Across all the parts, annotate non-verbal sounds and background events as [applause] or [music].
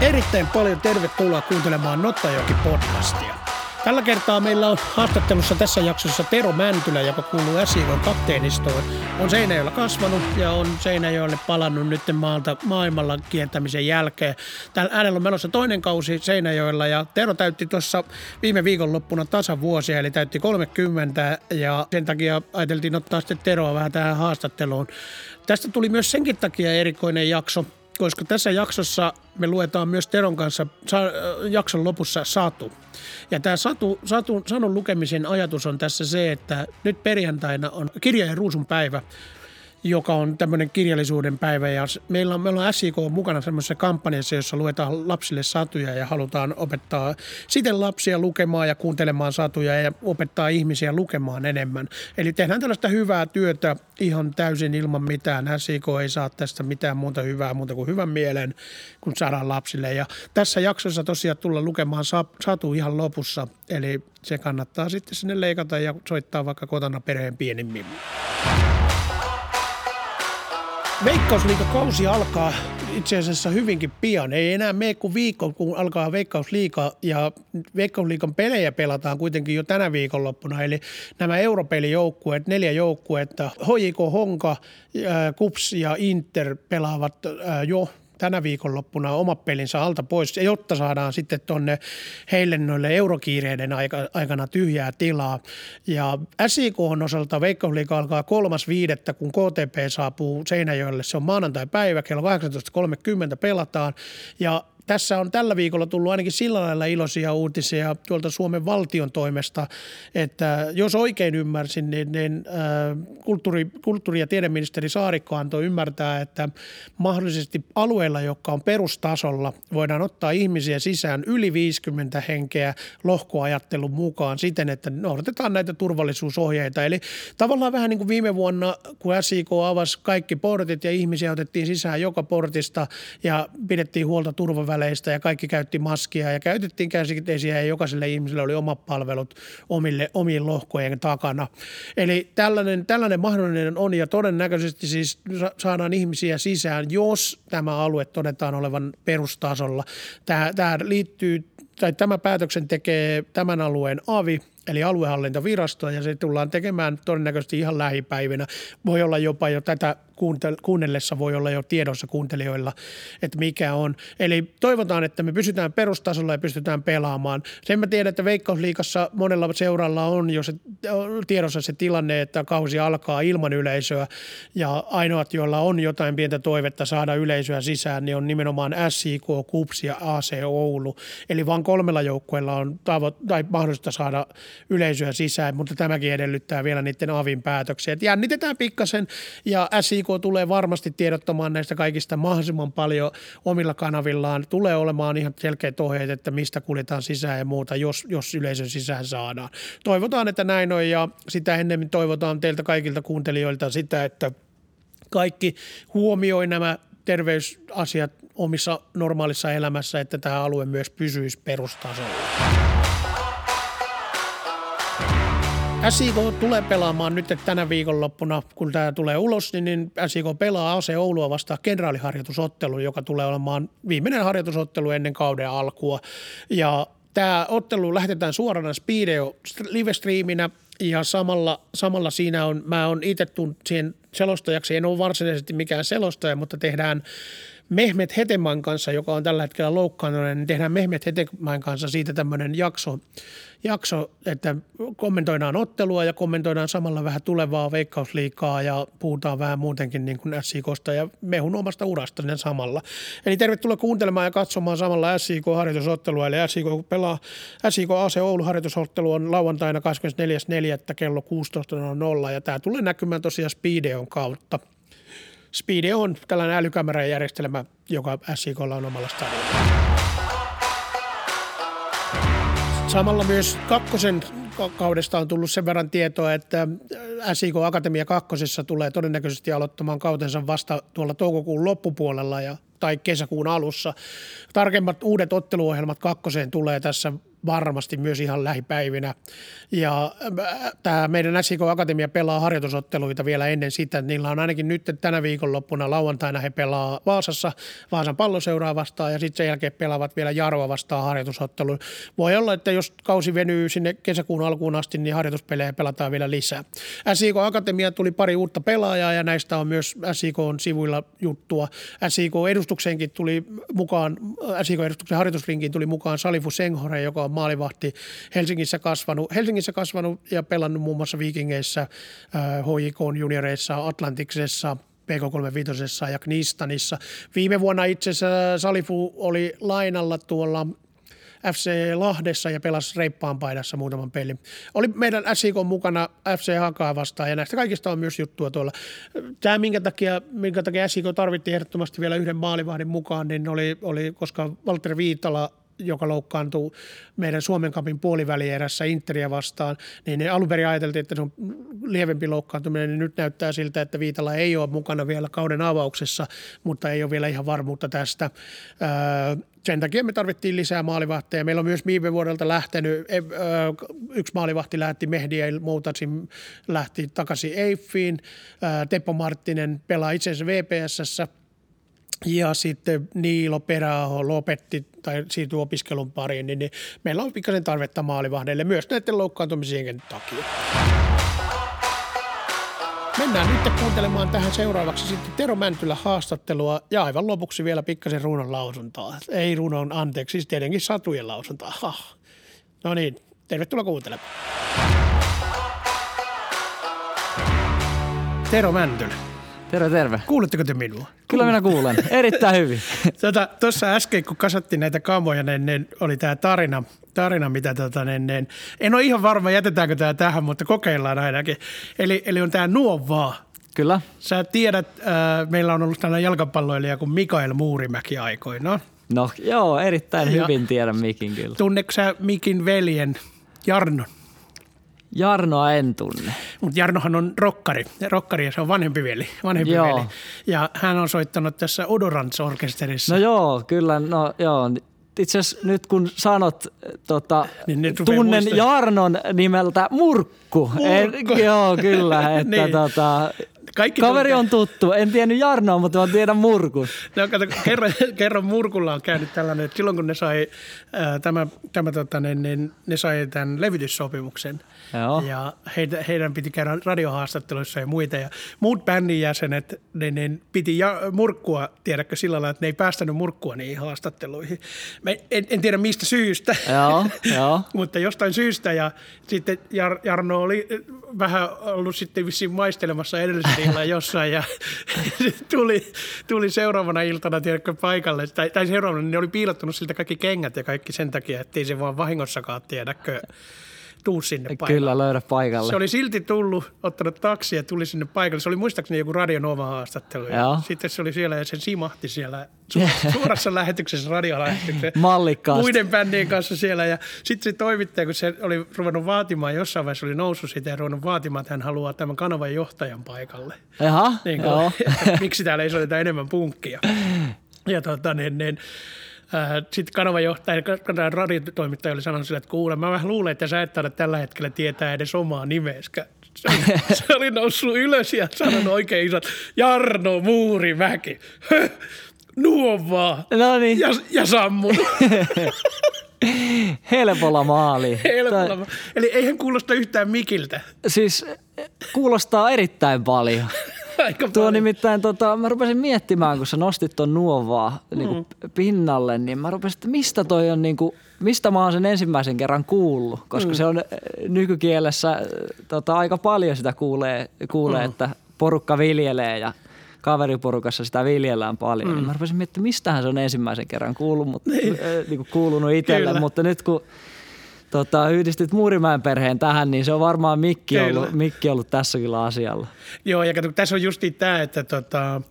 Erittäin paljon tervetuloa kuuntelemaan Nottajoki podcastia. Tällä kertaa meillä on haastattelussa tässä jaksossa Tero Mäntylä, joka kuuluu SIK kapteenistoon. On Seinäjoella kasvanut ja on Seinäjoelle palannut nyt maalta maailmalla kiertämisen jälkeen. Tällä äänellä on menossa toinen kausi Seinäjoella ja Tero täytti tuossa viime viikonloppuna tasavuosia, eli täytti 30 ja sen takia ajateltiin ottaa sitten Teroa vähän tähän haastatteluun. Tästä tuli myös senkin takia erikoinen jakso, koska tässä jaksossa me luetaan myös Teron kanssa jakson lopussa Satu. Ja tämä Satu, Satu, Sanun lukemisen ajatus on tässä se, että nyt perjantaina on kirjojen ruusun päivä joka on tämmöinen kirjallisuuden päivä. Ja meillä on, meillä on SIK mukana semmoisessa kampanjassa, jossa luetaan lapsille satuja ja halutaan opettaa siten lapsia lukemaan ja kuuntelemaan satuja ja opettaa ihmisiä lukemaan enemmän. Eli tehdään tällaista hyvää työtä ihan täysin ilman mitään. SIK ei saa tästä mitään muuta hyvää muuta kuin hyvän mielen, kun saadaan lapsille. Ja tässä jaksossa tosiaan tulla lukemaan satu ihan lopussa. Eli se kannattaa sitten sinne leikata ja soittaa vaikka kotona perheen Veikkausliikakausi alkaa itse asiassa hyvinkin pian. Ei enää mene kuin viikko, kun alkaa Veikkausliiga ja Veikkausliikan pelejä pelataan kuitenkin jo tänä viikonloppuna. Eli nämä europelijoukkueet, neljä joukkuetta, HJK, Honka, Kups ja Inter pelaavat jo tänä viikonloppuna omat pelinsä alta pois, jotta saadaan sitten tuonne heille noille eurokiireiden aikana tyhjää tilaa. Ja SIK on osalta Veikkausliiga alkaa kolmas viidettä, kun KTP saapuu Seinäjoelle. Se on maanantai-päivä, kello 18.30 pelataan. Ja tässä on tällä viikolla tullut ainakin sillä lailla iloisia uutisia tuolta Suomen valtion toimesta, että jos oikein ymmärsin, niin, niin äh, kulttuuri, kulttuuri- ja tiedeministeri Saarikko antoi ymmärtää, että mahdollisesti alueella, joka on perustasolla, voidaan ottaa ihmisiä sisään yli 50 henkeä lohkoajattelun mukaan siten, että noudatetaan näitä turvallisuusohjeita. Eli tavallaan vähän niin kuin viime vuonna, kun SIK avasi kaikki portit ja ihmisiä otettiin sisään joka portista ja pidettiin huolta turvavälineistä väleistä ja kaikki käytti maskia ja käytettiin käsikäteisiä ja jokaiselle ihmiselle oli omat palvelut omille, omiin lohkojen takana. Eli tällainen, tällainen mahdollinen on ja todennäköisesti siis saadaan ihmisiä sisään, jos tämä alue todetaan olevan perustasolla. Tämä, tämä liittyy tai tämä päätöksen tekee tämän alueen AVI, eli aluehallintovirasto, ja se tullaan tekemään todennäköisesti ihan lähipäivinä. Voi olla jopa jo tätä kuunnellessa voi olla jo tiedossa kuuntelijoilla, että mikä on. Eli toivotaan, että me pysytään perustasolla ja pystytään pelaamaan. Sen mä tiedän, että Veikkausliikassa monella seuralla on jo se, tiedossa se tilanne, että kausi alkaa ilman yleisöä ja ainoat, joilla on jotain pientä toivetta saada yleisöä sisään, niin on nimenomaan SIK, KUPS ja AC Oulu. Eli vain kolmella joukkueella on tavo- tai mahdollista saada yleisöä sisään, mutta tämäkin edellyttää vielä niiden avin päätöksiä. Et jännitetään pikkasen ja SIK tulee varmasti tiedottamaan näistä kaikista mahdollisimman paljon omilla kanavillaan. Tulee olemaan ihan selkeät ohjeet, että mistä kuljetaan sisään ja muuta, jos, jos yleisön sisään saadaan. Toivotaan, että näin on ja sitä ennemmin toivotaan teiltä kaikilta kuuntelijoilta sitä, että kaikki huomioi nämä terveysasiat omissa normaalissa elämässä, että tämä alue myös pysyisi perustasolla. SIK tulee pelaamaan nyt tänä viikonloppuna, kun tämä tulee ulos, niin, niin SIK pelaa ASE Oulua vastaan kenraaliharjoitusottelu, joka tulee olemaan viimeinen harjoitusottelu ennen kauden alkua. Ja tämä ottelu lähetetään suorana Speedio live-striiminä ja samalla, samalla siinä on, mä oon itse siihen selostajaksi, en ole varsinaisesti mikään selostaja, mutta tehdään Mehmet Heteman kanssa, joka on tällä hetkellä loukkaantunut, niin tehdään Mehmet Heteman kanssa siitä tämmöinen jakso, jakso, että kommentoidaan ottelua ja kommentoidaan samalla vähän tulevaa veikkausliikaa ja puhutaan vähän muutenkin niin kuin SIKosta ja mehun omasta urasta samalla. Eli tervetuloa kuuntelemaan ja katsomaan samalla SIK-harjoitusottelua, eli SIK pelaa, SIK AC Oulu harjoitusottelu on lauantaina 24.4. kello 16.00 ja tämä tulee näkymään tosiaan Speedeon kautta. Speed on tällainen älykamerajärjestelmä, joka SIKlla on omalla stadionilla. Samalla myös kakkosen kaudesta on tullut sen verran tietoa, että SIK Akatemia kakkosessa tulee todennäköisesti aloittamaan kautensa vasta tuolla toukokuun loppupuolella ja tai kesäkuun alussa. Tarkemmat uudet otteluohjelmat kakkoseen tulee tässä varmasti myös ihan lähipäivinä. Ja äh, tämä meidän SIK Akatemia pelaa harjoitusotteluita vielä ennen sitä. Niillä on ainakin nyt tänä viikonloppuna lauantaina he pelaa Vaasassa Vaasan palloseuraa vastaan ja sitten sen jälkeen pelaavat vielä Jarva vastaan harjoitusottelu. Voi olla, että jos kausi venyy sinne kesäkuun alkuun asti, niin harjoituspelejä pelataan vielä lisää. SIK Akatemia tuli pari uutta pelaajaa ja näistä on myös SIK on sivuilla juttua. SIK edustukseenkin tuli mukaan, SIK edustuksen harjoitusrinkiin tuli mukaan Salifu Senghore, joka maalivahti Helsingissä kasvanut, Helsingissä kasvanut ja pelannut muun muassa Vikingeissä, HJK junioreissa, Atlantiksessa, PK35 ja Knistanissa. Viime vuonna itse asiassa Salifu oli lainalla tuolla FC Lahdessa ja pelasi reippaan paidassa muutaman pelin. Oli meidän SIK mukana FC Hakaa vastaan ja näistä kaikista on myös juttua tuolla. Tämä, minkä takia, minkä takia SIK tarvittiin ehdottomasti vielä yhden maalivahdin mukaan, niin oli, oli koska Walter Viitala joka loukkaantuu meidän Suomen kapin puolivälierässä Interia vastaan, niin alun perin ajateltiin, että se on lievempi loukkaantuminen, niin nyt näyttää siltä, että Viitala ei ole mukana vielä kauden avauksessa, mutta ei ole vielä ihan varmuutta tästä. Sen takia me tarvittiin lisää maalivahteja. Meillä on myös viime vuodelta lähtenyt, e, yksi maalivahti lähti Mehdiä Moutasin, lähti takaisin Eiffiin. Teppo Marttinen pelaa itse asiassa VPSssä – ja sitten Niilo Peräaho lopetti tai siirtyi opiskelun pariin, niin, niin meillä on pikkasen tarvetta maalivahdeille myös näiden loukkaantumisen takia. Mennään nyt kuuntelemaan tähän seuraavaksi sitten Tero Mäntylä haastattelua ja aivan lopuksi vielä pikkasen runon lausuntaa. Ei runon, anteeksi, siis tietenkin satujen lausuntaa. Ha. No niin, tervetuloa kuuntelemaan. Tero Mäntylä. Terve, terve. Kuuletteko te minua? Kyllä minä kuulen. Erittäin hyvin. [laughs] Tuota, tuossa äsken, kun kasattiin näitä kamoja, niin, niin oli tämä tarina, tarina mitä tota, niin, niin, en ole ihan varma, jätetäänkö tämä tähän, mutta kokeillaan ainakin. Eli, eli on tämä Nuovaa. Kyllä. Sä tiedät, äh, meillä on ollut tällainen jalkapalloilija kuin Mikael Muurimäki aikoina. No joo, erittäin ja hyvin tiedän Mikin kyllä. Tunneeko sä Mikin veljen Jarnon? Jarnoa en tunne. Mutta Jarnohan on rokkari, rokkari ja se on vanhempi veli. Vanhempi joo. veli. Ja hän on soittanut tässä Odorants-orkesterissa. No joo, kyllä, no joo. Itse asiassa nyt kun sanot, tota, niin tunnen muista. Jarnon nimeltä Murkku. Murkku. En, [laughs] joo, kyllä. Että niin. tota, kaikki Kaveri on tuttu. En tiennyt Jarnoa, mutta mä tiedän Murkun. No, kato, kerran, [laughs] kerran Murkulla on käynyt tällainen, että silloin kun ne sai, ää, tämä, tämä, tota, ne, ne, ne sai tämän levityssopimuksen – Joo. Ja heitä, heidän piti käydä radiohaastatteluissa ja muita. Ja muut bändin jäsenet, ne, ne piti ja, murkkua, tiedätkö, sillä lailla, että ne ei päästänyt murkkua niihin haastatteluihin. Mä en, en tiedä mistä syystä, Joo, jo. [laughs] mutta jostain syystä. Ja sitten Jar, Jarno oli vähän ollut sitten vissiin maistelemassa edellisellä [laughs] jossain ja [laughs] tuli, tuli seuraavana iltana, tiedätkö, paikalle. Tai, tai seuraavana, niin ne oli piilottanut siltä kaikki kengät ja kaikki sen takia, ettei se vaan vahingossakaan, tiedäkö, tuu sinne paikalle. Kyllä, löydä paikalle. Se oli silti tullut, ottanut taksi ja tuli sinne paikalle. Se oli muistaakseni joku Radionova haastattelu. Ja sitten se oli siellä ja se simahti siellä [laughs] suorassa lähetyksessä, radiolähetyksessä. Mallikkaasti. Muiden bändien kanssa siellä. Ja sitten se toimittaja, kun se oli ruvennut vaatimaan, jossain vaiheessa oli noussut siitä ja ruvennut vaatimaan, että hän haluaa tämän kanavan johtajan paikalle. Jaha, niin kuin, joo. [laughs] miksi täällä ei soiteta enemmän punkkia. Ja tota, niin, niin, sitten kanavan johtaja, kanavan radiotoimittaja oli sanonut sille, että kuule, mä vähän luulen, että sä et taida tällä hetkellä tietää edes omaa nimeäskä. [laughs] Se oli, noussut ylös ja sanonut oikein isot, Jarno Muurimäki. [laughs] Nuo vaan. No niin. Ja, ja sammunut. [laughs] Helpolla maali. Helpolla tai... Eli eihän kuulosta yhtään mikiltä. Siis kuulostaa erittäin paljon. Aika Tuo paljon. nimittäin, tota, mä rupesin miettimään, kun sä nostit ton nuovaa mm. niin pinnalle, niin mä rupesin, että mistä toi on, niin kuin, mistä mä oon sen ensimmäisen kerran kuullut, koska mm. se on äh, nykykielessä äh, tota, aika paljon sitä kuulee, kuulee mm. että porukka viljelee ja kaveriporukassa sitä viljellään paljon. Niin mm. Niin mä rupesin miettimään, mistähän se on ensimmäisen kerran kuullut, mutta, niin. äh, niin kuin kuulunut itselle, mutta nyt kun tota, yhdistit Muurimäen perheen tähän, niin se on varmaan Mikki, Kyllä. ollut, Mikki ollut tässä kyllä asialla. Joo, ja kato, tässä on justi tämä, että tota,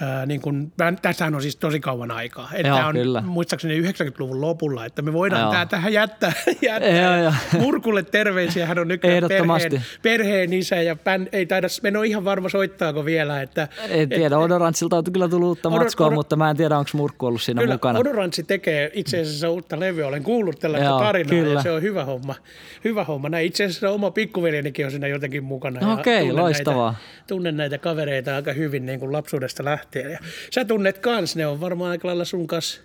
ää, niin kun, mä, tässähän on siis tosi kauan aikaa. Että Joo, on kyllä. muistaakseni 90-luvun lopulla, että me voidaan tää tähän jättää, [laughs] jättää. Joo, joo. Murkulle terveisiä, hän on nykyään [laughs] perheen, perheen isä ja pän, ei taida, en ole ihan varma soittaako vielä. Että, En tiedä, Odorantsilta on kyllä tullut uutta Odor- matskua, Odor- mutta mä en tiedä, onko Murkku ollut siinä Kyllä, mukana. Odorantsi tekee itse asiassa uutta levyä. Olen kuullut tällaista Joo, tarinaa kyllä. ja se on hyvä homma. Hyvä homma. Näin itse asiassa oma pikkuveljenikin on siinä jotenkin mukana. ja Okei, tunnen loistavaa. Näitä, tunnen näitä kavereita aika hyvin niin kuin lapsuudesta lähtien. Ja sä tunnet kans, ne on varmaan aika lailla sun kanssa,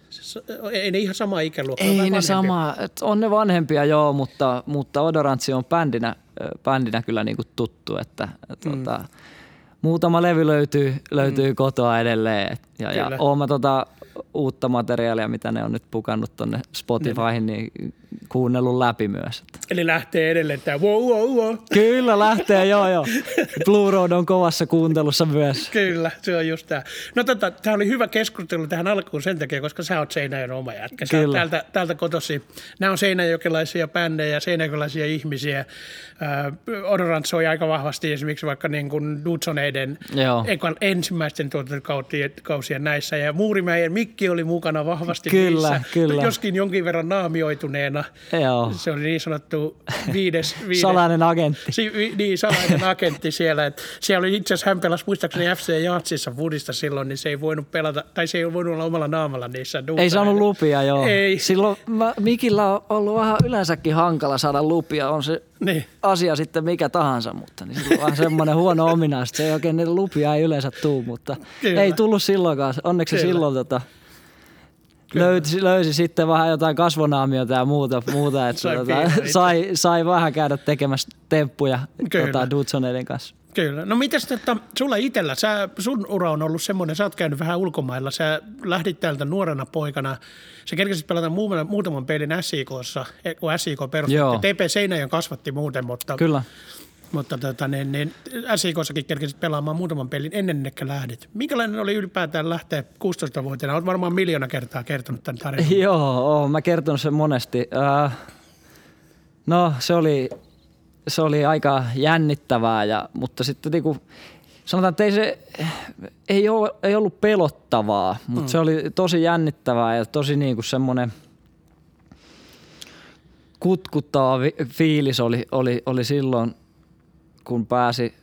ei ne ihan sama ikäluokka. Ei ne vanhempia. sama, on ne vanhempia joo, mutta, mutta Odorantsi on bändinä, bändinä kyllä niinku tuttu, että mm. tota, muutama levy löytyy, löytyy mm. kotoa edelleen. Ja, ja oon mä tota uutta materiaalia, mitä ne on nyt pukannut tonne Spotifyhin, niin kuunnellut läpi myös. Eli lähtee edelleen tämä wow, wow, wow. Kyllä lähtee, joo joo. [laughs] Blue Road on kovassa kuuntelussa myös. Kyllä, se on just tämä. No tota, tämä oli hyvä keskustelu tähän alkuun sen takia, koska sä oot Seinäjoen oma jätkä. Sä Kyllä. täältä, täältä kotosi. Nämä on seinäjokelaisia bändejä, seinäjokelaisia ihmisiä. Äh, Odorant soi aika vahvasti esimerkiksi vaikka niin kuin Dudsoneiden ensimmäisten tuotantokausien näissä. Ja Muurimäen Mikki oli mukana vahvasti Kyllä, niissä. kyllä. Joskin jonkin verran naamioituneena. Joo. Se oli niin sanottu viides, [laughs] viides Salainen agentti. Si- vi- niin, salainen agentti siellä. Et siellä oli itse asiassa, hän pelasi muistaakseni FC Jaatsissa Fudista silloin, niin se ei voinut pelata, tai se ei voinut olla omalla naamalla niissä Ei saanut lupia, joo. Ei. Silloin mä, Mikillä on ollut vähän yleensäkin hankala saada lupia. On se Niin. asia sitten mikä tahansa, mutta niin sillä on semmoinen huono ominaisuus. Se ei oikein lupia ei yleensä tuu, mutta Kyllä. ei tullut silloinkaan. Onneksi se Kyllä. silloin tota, löysi, löysi sitten vähän jotain kasvonaamiota ja muuta, muuta että Sai tota, sai, sai vähän käydä tekemässä temppuja Kyllä. tota, Dudsoneiden kanssa. Kyllä. No mitäs tota, sulla itsellä, sä, sun ura on ollut semmoinen, sä oot käynyt vähän ulkomailla, sä lähdit täältä nuorena poikana, sä kerkesit pelata muutaman, muutaman pelin SIKssa, eh, kun SIK perustettiin. TP Seinäjön kasvatti muuten, mutta, Kyllä. Mutta tota, niin, niin, SIKssakin kerkesit pelaamaan muutaman pelin ennen kuin lähdit. Minkälainen oli ylipäätään lähteä 16-vuotiaana? Olet varmaan miljoona kertaa kertonut tämän tarinan. [laughs] Joo, oon mä kertonut sen monesti. Äh, no se oli, se oli aika jännittävää, ja, mutta sitten niinku, sanotaan, että ei se ei, ole, ei ollut pelottavaa, mutta mm. se oli tosi jännittävää ja tosi niinku semmoinen kutkuttava fiilis oli, oli, oli silloin, kun pääsi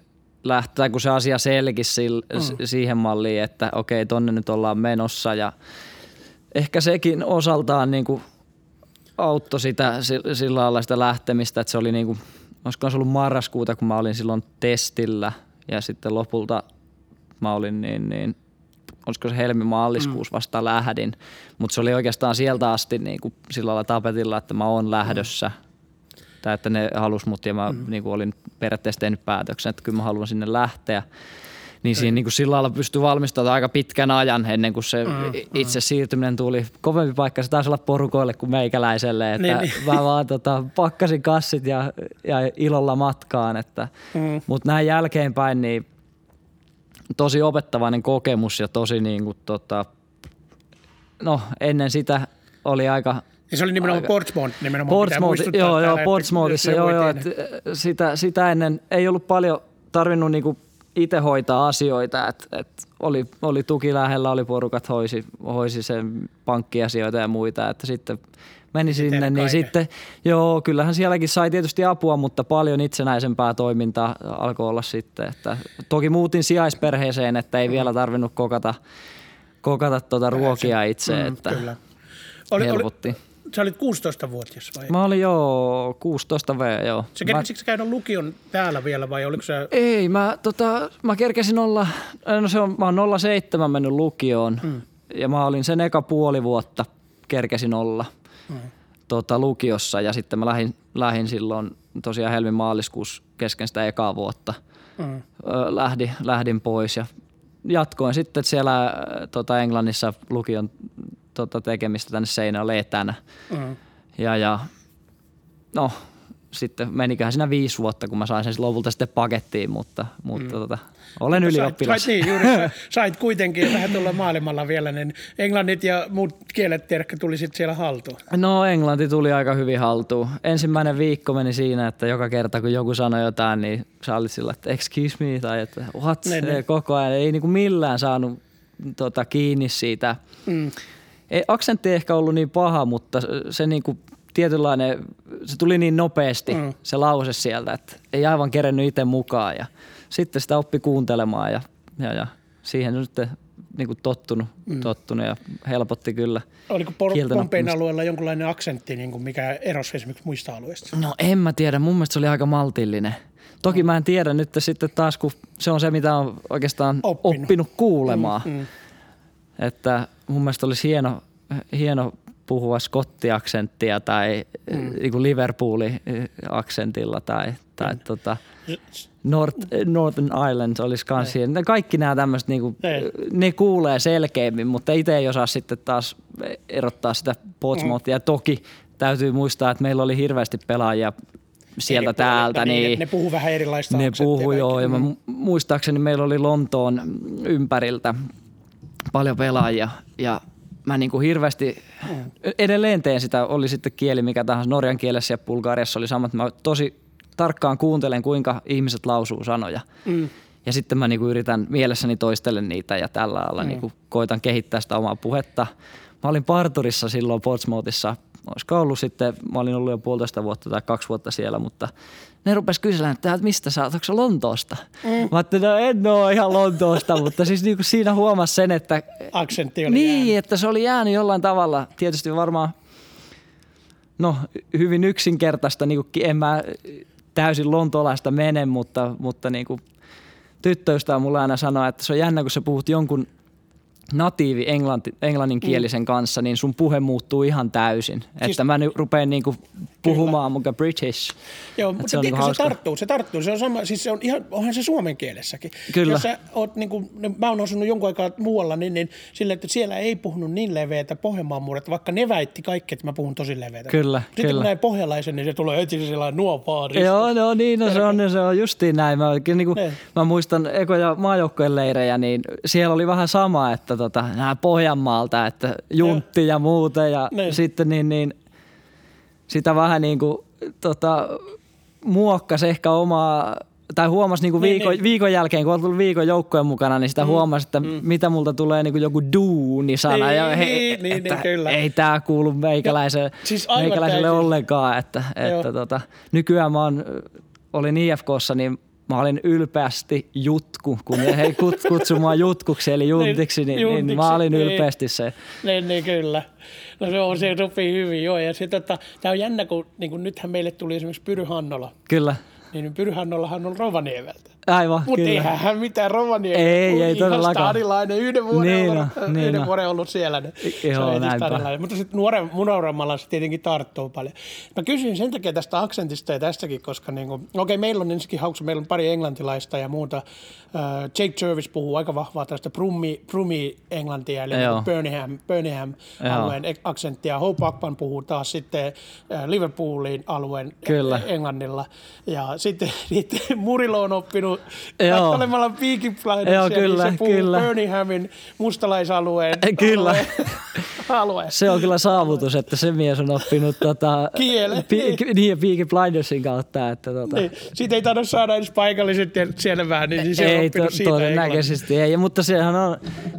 lähteä, kun se asia selkisi sil, mm. siihen malliin, että okei, tonne nyt ollaan menossa. Ja ehkä sekin osaltaan niin kuin auttoi sitä si- sillä lailla sitä lähtemistä, että se oli niin kuin, olisiko se ollut marraskuuta, kun mä olin silloin testillä. Ja sitten lopulta mä olin niin, niin olisiko se helmi-maaliskuussa vasta lähdin, mutta se oli oikeastaan sieltä asti niin kuin sillä lailla tapetilla, että mä oon lähdössä. Tai että ne halus mut ja mä mm. niin kuin olin periaatteessa tehnyt päätöksen, että kyllä mä haluan sinne lähteä. Niin siinä niin kuin sillä lailla pystyi valmistautumaan aika pitkän ajan ennen kuin se mm, itse siirtyminen tuli. Kovempi paikka se taisi olla porukoille kuin meikäläiselle, että Niin, niin, niin. mä vaan tota, pakkasin kassit ja, ja ilolla matkaan. Että, Mm. Mutta näin jälkeenpäin niin tosi opettavainen kokemus ja tosi niin kuin, tota, no ennen sitä oli aika Ja se oli nimenomaan Aika- Portsmouth nimenomaan. Portsmouth, joo, joo, Portsmouthissa, joo, joo, että tiedä. sitä, sitä ennen ei ollut paljon tarvinnut niinku itse hoitaa asioita, että et oli, oli tuki lähellä, oli porukat hoisi, hoisi sen pankkiasioita ja muita, että sitten meni tehdä sinne, niin sitten, joo, kyllähän sielläkin sai tietysti apua, mutta paljon itsenäisempää toimintaa alkoi olla sitten, että toki muutin sijaisperheeseen, että ei vielä tarvinnut kokata, kokata tuota ruokia itse, Mm, että Kyllä. Oli, oli. Sä olit 16-vuotias vai? Mä olin jo 16 V, joo. Se Mä- kerkesikö sä käydä lukion täällä vielä vai oliko se... Ei, mä, tota, mä kerkesin olla, no se on, mä oon 07 mennyt lukioon mm. ja mä olin sen eka puoli vuotta kerkesin olla mm. tota, lukiossa ja sitten mä lähdin, lähdin silloin tosiaan helmi maaliskuussa kesken sitä ekaa vuotta. Mm. Lähdin, lähdin pois ja jatkoin sitten siellä tota, Englannissa lukion tota, tekemistä tänne Seinäjoelle etänä. Mm. Ja, ja no, sitten meniköhän siinä viisi vuotta, kun mä sain sen lopulta sitten pakettiin, mutta, mutta mm. tota, olen ylioppilas. Sait, niin, juuri [laughs] sait kuitenkin vähän tuolla maailmalla vielä, niin englannit ja muut kielet tiedätkö, tuli sitten siellä haltuun. No englanti tuli aika hyvin haltuun. Ensimmäinen viikko meni siinä, että joka kerta kun joku sanoi jotain, niin sä olit sillä, että excuse me tai että what, ne, ne. koko ajan. Ei niin kuin millään saanut tota, kiinni siitä. Mm. Ei, aksentti ei ehkä ollut niin paha, mutta se niin kuin tietynlainen, se tuli niin nopeasti mm. se lause sieltä, että ei aivan kerennyt itse mukaan ja sitten sitä oppi kuuntelemaan ja, ja, ja siihen on sitten niin kuin tottunut, mm. tottunut ja helpotti kyllä. Oliko Pompein alueella jonkunlainen aksentti, niin kuin mikä erosi esimerkiksi muista alueista? No en mä tiedä, mun mielestä se oli aika maltillinen. Toki mä en tiedä nyt sitten taas, kun se on se, mitä on oikeastaan oppinut, oppinut kuulemaan. Mm, mm. Että mun mielestä olisi hieno, hieno puhua skottiaksenttia tai mm. niin kuin Liverpoolin aksentilla tai, tai mm. tota, North, Northern Islands olisi kans siinä. Kaikki nämä tämmöiset, niin ne kuulee selkeämmin, mutta itse ei osaa sitten taas erottaa sitä Portsmouthia. Mm. Toki täytyy muistaa, että meillä oli hirveästi pelaajia sieltä Eri täältä. Niin, niin, ne puhuu vähän erilaista Ne puhuu joo, ja mä mm. muistaakseni meillä oli Lontoon ympäriltä paljon pelaajia ja mä niin kuin hirveästi edelleen teen sitä, oli sitten kieli mikä tahansa, norjan kielessä ja bulgariassa oli sama, että mä tosi tarkkaan kuuntelen, kuinka ihmiset lausuu sanoja. Mm. Ja sitten mä niin kuin yritän mielessäni toistellen niitä ja tällä alalla mm. niin kuin koitan kehittää sitä omaa puhetta. Mä olin parturissa silloin Portsmouthissa, olisiko ollut sitten, mä olin ollut jo puolitoista vuotta tai kaksi vuotta siellä, mutta ne rupes kyselemään, että mistä sä oot, Lontoosta? Mm. Mä ajattelin, no en ole ihan Lontoosta, [laughs] mutta siis niin kuin siinä huomasi sen, että... Aksentti oli Niin, jäänyt. että se oli jäänyt jollain tavalla. Tietysti varmaan, no hyvin yksinkertaista, niin kuin en mä täysin lontoolaista mene, mutta, mutta niin kuin tyttöystä on mulle aina sanoa, että se on jännä, kun sä puhut jonkun natiivi englanti, englanninkielisen mm. kanssa, niin sun puhe muuttuu ihan täysin. Siis, että mä nyt rupean niinku puhumaan muka British. Joo, mutta se, on niinku se tarttuu, se tarttuu. Se on sama, siis se on ihan, onhan se suomen kielessäkin. Kyllä. Jos sä oot, niin kuin, mä oon asunut jonkun aikaa muualla, niin, niin sille, että siellä ei puhunut niin leveätä Pohjanmaan muodetta, vaikka ne väitti kaikki, että mä puhun tosi leveätä. Kyllä, Sitten kyllä. kun näin pohjalaisen, niin se tulee heti sellainen nuopaa Joo, no niin, no, se on, se on justiin näin. Mä, oikein, niin kuin, mä muistan ekoja maajoukkojen leirejä, niin siellä oli vähän sama, että tota, nämä Pohjanmaalta, että juntti ja, muuta ja ne. sitten niin, niin sitä vähän niin kuin tota, muokkasi ehkä omaa tai huomasi niinku niin, viikon, niin. viikon jälkeen, kun on tullut viikon joukkojen mukana, niin sitä mm. huomasi, että mm. mitä multa tulee niinku joku duuni-sana. Niin, ja he, niin, niin, että niin, kyllä. ei tämä kuulu meikäläiselle, siis meikäläiselle ollenkaan. Että, että tota, nykyään mä oon, olin IFKssa, niin mä olin ylpeästi jutku, kun he kut, kutsumaan jutkuksi eli juntiksi, niin, juntiksi, niin mä olin niin. ylpeästi se. Niin, niin kyllä. No se, on, se sopii hyvin, joo. Ja sitten, että, tämä on jännä, kun niin kun nythän meille tuli esimerkiksi Pyry Hannola. Kyllä. Niin Pyryhannollahan on Rovaniemeltä. Aivan, Mutta eihän hän mitään Rovaniemi. Ei, ei todellakaan. stadilainen, yhden vuoden, niin ollut, no, niin yhden no. vuoden ollut siellä. Niin Joo, se näinpä. Mutta sitten nuoren, nuoremmalla se tietenkin tarttuu paljon. Mä kysyin sen takia tästä aksentista ja tästäkin, koska niin okei, okay, meillä on ensinnäkin hauksu, meillä on pari englantilaista ja muuta. Jake Jervis puhuu aika vahvaa tästä Brumi, Brumi englantia, eli niin Birmingham, Birmingham alueen aksenttia. Hope Akpan puhuu taas sitten Liverpoolin alueen Kyllä. englannilla. Ja sitten [laughs] Murilo on oppinut katselemalla Peaky Blinders, kyllä, niin se puhuu kyllä. Birminghamin mustalaisalueen kyllä. alueen, alueen. Se on kyllä saavutus, että se mies on oppinut tota, Kielen. Pi, niin. niin, Peaky Blindersin kautta. Että, tota. niin. Siitä ei taida saada edes paikalliset selvää, niin se ei, on oppinut to, siitä todennäköisesti ei, mutta sehän on,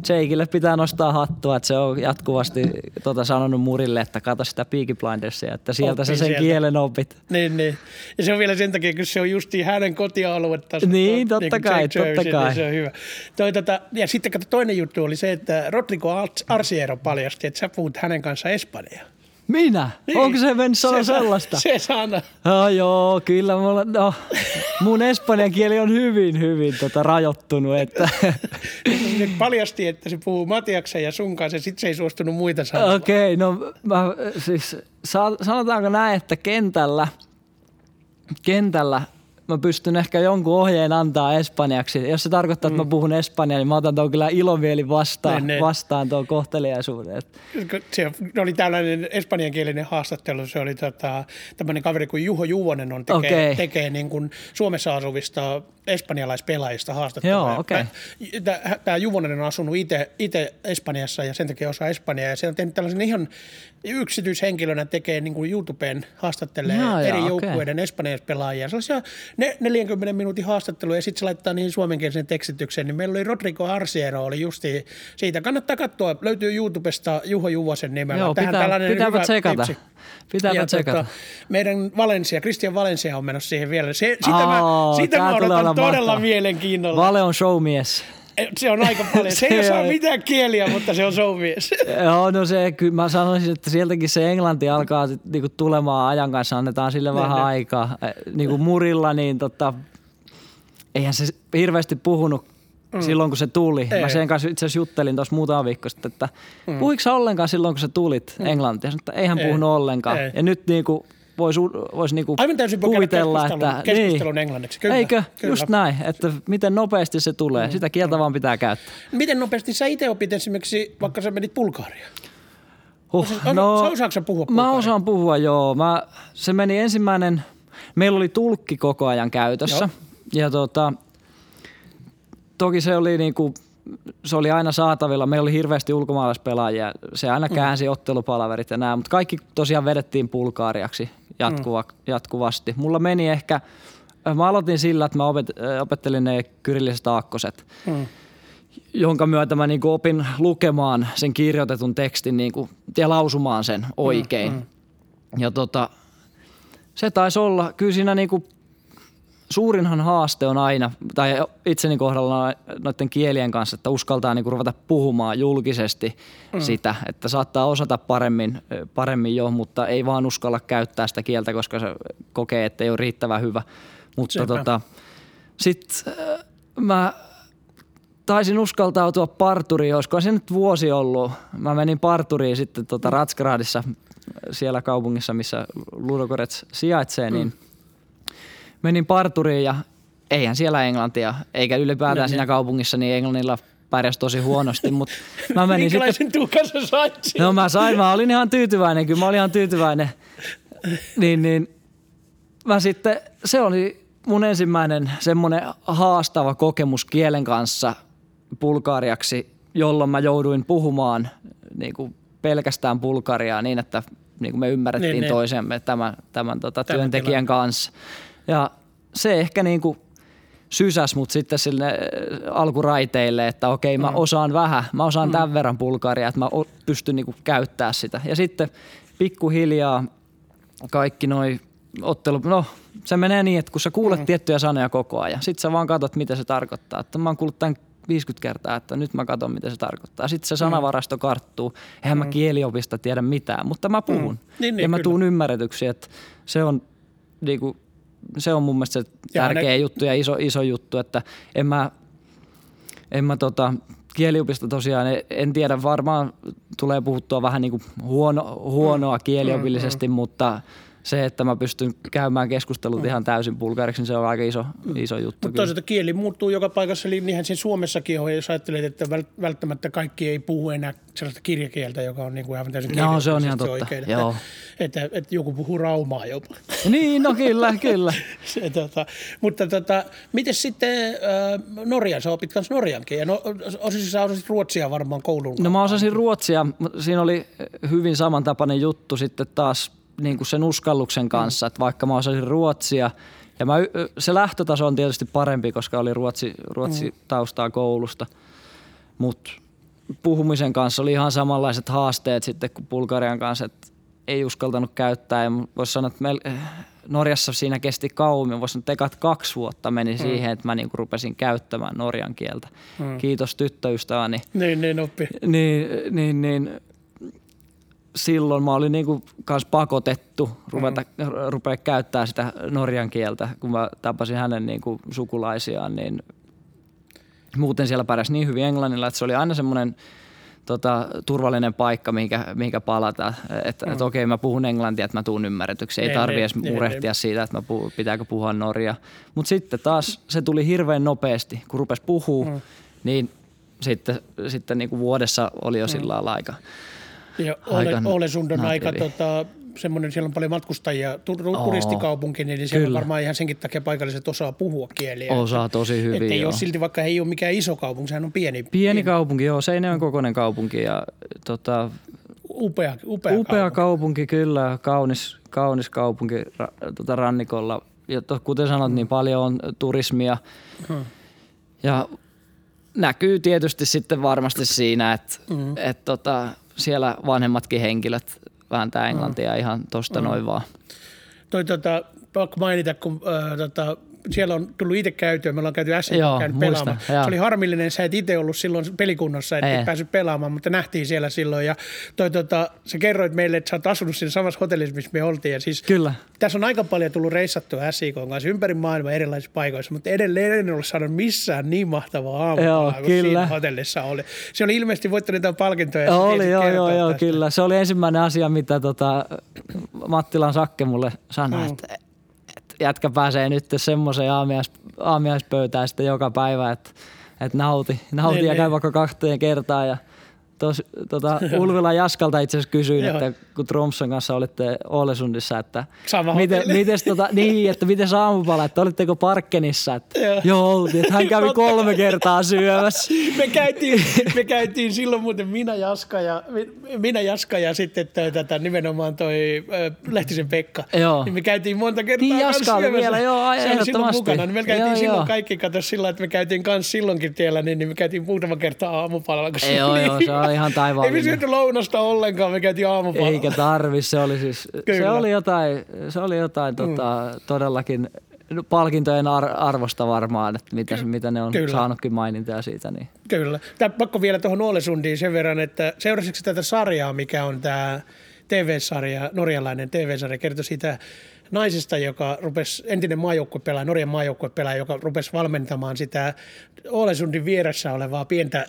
Jakeille pitää nostaa hattua, että se on jatkuvasti tota, sanonut Murille, että kato sitä Peaky Blindersia, että sieltä Oppi sä sen sieltä. kielen opit. Niin, niin. Ja se on vielä sen takia, kun se on justiin hänen kotialuetta. Niin, totta niin kai, totta niin kai. Niin se on hyvä. Toi, tota, ja sitten kato, toinen juttu oli se, että Rodrigo Arsiero paljasti, että sä puhut hänen kanssa Espanjaa. Minä? Niin. Onko se mennyt sanoa se, sellaista? Se sana. Oh, joo, kyllä mulla, no, mun espanjan kieli on hyvin, hyvin tota, rajoittunut. Että. [laughs] se paljasti, että se puhuu Matiaksen ja sun kanssa ja sit se ei suostunut muita sanoa. Okei, okay, no mä, siis sanotaanko näin, että kentällä, kentällä mä pystyn ehkä jonkun ohjeen antaa espanjaksi. Jos se tarkoittaa, että mä puhun espanjaa, niin mä otan tuon kyllä ilomieli vastaan, Ne, ne. vastaan tuon kohteliaisuuden. Se oli tällainen espanjankielinen haastattelu. Se oli tota, tämmöinen kaveri kuin Juho Juvonen on tekee, Okei. tekee niin kuin Suomessa asuvista espanjalaispelaajista haastattelua. Joo, okei. Tämä Juvonen on asunut itse Espanjassa ja sen takia osaa Espanjaa. Ja se on tehnyt tällaisen ihan yksityishenkilönä tekee niin kuin YouTubeen haastattelee Jaa, eri jaa, joukkueiden espanjalaispelaajia. Sellaisia ne 40 minuutin haastatteluja ja sitten se laittaa niihin suomenkielisen tekstitykseen. Niin meillä oli Rodrigo Arsiero oli justi siitä. Kannattaa katsoa, löytyy YouTubesta Juho Juvosen nimellä. Joo, Tähän pitää, tällainen pitääpä hyvä tsekata. tipsi. Pitääpä Ja tsekata. tota, meidän Valencia, Christian Valencia on menossa siihen vielä. Se, sitä Aa, mä, sitä mä odotan todella mielenkiinnolla. Vale on showmies. Se on aika [laughs] paljon. Se ei Se osaa on- mitään kieliä, mutta se on showmies. [laughs] Joo, no se, kyllä mä sanoisin, että sieltäkin se englanti alkaa sit niinku tulemaan ajan kanssa, annetaan sille vähän ne. aikaa. Eh, Niinku murilla, niin tota, eihän se hirveästi puhunut mm. silloin, kun se tuli. Ei. Mä sen kanssa itse asiassa juttelin tuossa muutama viikko sitten, että mm. puhuiko ollenkaan silloin, kun sä tulit mm. englantia? Sanoin, että eihän Ei. puhunut ollenkaan. Ei. Ja nyt niinku voisi vois niinku Aivan täysin kuvitella, keskustelun- että... keskustelun englanniksi. Kyllä, Eikö? kyllä. Just näin, että miten nopeasti se tulee. Mm. Sitä kieltä vaan pitää käyttää. Miten nopeasti sä itse opit esimerkiksi, vaikka sä menit Bulgariaan? Huh, Osa- sä osaatko sä puhua Mä bulgaria? osaan puhua, joo. Mä, se meni ensimmäinen, meillä oli tulkki koko ajan käytössä. Ja tota, toki se oli niinku, se oli aina saatavilla. Meillä oli hirveästi ulkomaalaispelaajia. Se aina käänsi ottelupalaverit ja nämä, mutta kaikki tosiaan vedettiin pulkaariaksi jatkuva, jatkuvasti. Mulla meni ehkä, mä aloitin sillä, että mä opet, opettelin ne kyrilliset aakkoset Mm. jonka myötä mä niinku opin lukemaan sen kirjoitetun tekstin niinku, ja lausumaan sen oikein. Mm, mm. Ja tota, se taisi olla, kyllä siinä niinku, suurinhan haaste on aina, tai itseni kohdalla noiden kielien kanssa, että uskaltaa niinku ruveta puhumaan julkisesti mm. sitä, että saattaa osata paremmin, paremmin jo, mutta ei vaan uskalla käyttää sitä kieltä, koska se kokee, että ei ole riittävän hyvä. Mutta Sepä. tota, sitten mä taisin uskaltautua parturiin, olisiko se nyt vuosi ollut. Mä menin parturiin sitten tota Ratsgradissa, siellä kaupungissa, missä Ludogorets sijaitsee, niin menin parturiin ja eihän siellä englantia, eikä ylipäätään No siinä niin. kaupungissa, niin englannilla pärjäs tosi huonosti, mutta [laughs] mä menin sitten Minkälaisen tuukan sä sait siitä? No mä sain, mä olin ihan tyytyväinen, kyllä mä olin ihan tyytyväinen. Niin, niin mä sitten, se oli mun ensimmäinen semmoinen haastava kokemus kielen kanssa bulgariaksi, jolloin mä jouduin puhumaan niin kuin pelkästään bulgariaa niin, että niin kuin me ymmärrettiin Niin, niin, niin. toisemme tämän, tämän tota, Tämän työntekijän tilanteen. kanssa. Ja se ehkä niin kuin sysäs mut sitten sille äh, alkuraiteille, että okei mä osaan vähän, mä osaan tämän verran bulgaria, että mä pystyn niinku käyttää sitä. Ja sitten pikkuhiljaa kaikki noi ottelu, no se menee niin, että kun sä kuulet tiettyjä sanoja koko ajan, sit sä vaan katsot, mitä se tarkoittaa. Että mä oon kuullut tämän 50 kertaa, että nyt mä katson, mitä se tarkoittaa. Sitten se sanavarasto karttuu. Eihän mä kieliopista tiedä mitään, mutta mä puhun. Niin, niin, ja mä kyllä. tuun ymmärretyksi, että se on niinku, se on mun mielestä se Ja tärkeä ne- juttu ja iso, iso juttu, että en mä, en mä tota, kieliopista tosiaan, en- tiedä, varmaan tulee puhuttua vähän niin kuin huono, huonoa kieliopillisesti, mutta se, että mä pystyn käymään keskustelut ihan täysin bulgariksi, niin se on aika iso, iso juttu. Mutta toisaalta kieli muuttuu joka paikassa, eli niinhän se Suomessakin on, jos ajattelet, että vält- välttämättä kaikki ei puhu enää sellaista kirjakieltä, joka on niin kuin aivan täysin No, se on ihan totta, oikein, joo. Että, että, että, joku puhuu raumaa jopa. Niin, no kyllä, kyllä. [laughs] Se, tota, mutta tota, miten sitten äh, Norjan, sä opit myös Norjankin, ja no, osasit, sä osasit ruotsia varmaan koulun No mä osasin ruotsia. Siinä oli hyvin samantapainen juttu sitten taas niin kuin sen uskalluksen kanssa, että vaikka mä osasin ruotsia, ja mä, se lähtötaso on tietysti parempi, koska oli ruotsi, ruotsi taustaa koulusta, mutta puhumisen kanssa oli ihan samanlaiset haasteet sitten kuin Bulgarian kanssa, että ei uskaltanut käyttää. Ja voisi sanoa, että meillä, Norjassa siinä kesti kauemmin. Voisi sanoa, että ekat kaksi vuotta meni mm. siihen, että mä niinku rupesin käyttämään norjan kieltä. Mm. Kiitos tyttöystäväni Niin, niin oppi. niin, niin, niin silloin mä olin niinku kans pakotettu ruveta, mm. rupea käyttää sitä norjan kieltä, kun mä tapasin hänen niinku sukulaisiaan, niin muuten siellä pärjäsi niin hyvin englannilla, että se oli aina semmoinen tota, turvallinen paikka, mihinkä, mihinkä palata. Että mm. et, okei, mä puhun englantia, että mä tuun ymmärretyksi. Ei tarvi edes murehtia siitä, että mä puhun, pitääkö puhua norja. Mutta sitten taas se tuli hirveän nopeasti, kun rupesi puhua, mm. niin sitten, sitten niin kuin vuodessa oli jo mm. sillä lailla aika ja Ole, Olesund on aika tota, semmoinen, siellä on paljon matkustajia, turistikaupunki, niin siellä Kyllä. varmaan ihan senkin takia paikalliset osaa puhua kieliä. Osaa tosi hyvin, Että ei ole silti, vaikka ei ole mikään iso kaupunki, sehän on pieni. Pieni, pieni. kaupunki, joo, Seinäjoen kokoinen kaupunki ja tota, upea, upea, upea kaupunki. kaupunki. kyllä, kaunis, kaunis kaupunki ra, tota rannikolla. Ja to, kuten sanot, niin paljon on turismia hmm. ja näkyy tietysti sitten varmasti siinä, että hmm. et, tota, siellä vanhemmatkin henkilöt vääntää mm. englantia mm. ihan tosta mm. noin vaan. Toi tota, pakko mainita, kun äh, tota, siellä on tullut itse käytyä, me ollaan käyty S käynyt pelaamaan. Joo. Se oli harmillinen, sä et itse ollut silloin pelikunnossa, että et päässyt pelaamaan, mutta nähtiin siellä silloin. Ja toi, tota, sä kerroit meille, että sä oot asunut siinä samassa hotellissa, missä me oltiin. Ja siis, Kyllä. Tässä on aika paljon tullut reissattua SIK kanssa ympäri maailmaa erilaisissa paikoissa, mutta edelleen en ole saanut missään niin mahtavaa aamupalaa kuin kyllä. siinä hotellissa oli. Se oli ilmeisesti voittanut jotain palkintoja. Oli, joo, joo, joo, kyllä. Se oli ensimmäinen asia, mitä tota, Mattilan Sakke mulle sanoi, mm. että jätkä pääsee nyt semmoiseen aamiais, aamiaispöytään sitten joka päivä, että, että nauti, nauti niin, ja käy niin. vaikka kahteen kertaan ja – Tos, tota, Ulvila Jaskalta itse asiassa kysyin, että kun Tromson kanssa olitte Ålesundissa, että Sama miten, mites, tota, [laughs] niin, että miten aamupala, että olitteko Parkkenissa, että joo, joo oltiin, että hän kävi kolme kertaa syömässä. me, käytiin, me käytiin silloin muuten minä Jaska ja, minä Jaska ja sitten toi, tätä, nimenomaan toi Lehtisen Pekka. Joo. Niin me käytiin monta kertaa Niin Jaska oli vielä, joo, Se silloin mukana, niin me käytiin joo, silloin joo. kaikki, kato sillä, että me käytiin kanssa silloinkin tiellä, niin, niin me käytiin muutama kertaa aamupalalla. Joo, joo, se on oli ihan taivaallinen. Ei me syöty lounasta ollenkaan, me käytiin aamupalalla. Eikä tarvi, se oli siis, se oli jotain, se oli jotain mm. tota, todellakin palkintojen ar- arvosta varmaan, että mitä, Ky- mitä ne on Kyllä. saanutkin mainintaa siitä. Niin. Kyllä. Tämä pakko vielä tuohon Olesundiin sen verran, että seurasitko tätä sarjaa, mikä on tämä TV-sarja, norjalainen TV-sarja, kertoi siitä naisesta, joka rupesi, entinen maajoukkuepelaaja, Norjan maajoukkuepelaaja, joka rupesi valmentamaan sitä Olesundin vieressä olevaa pientä...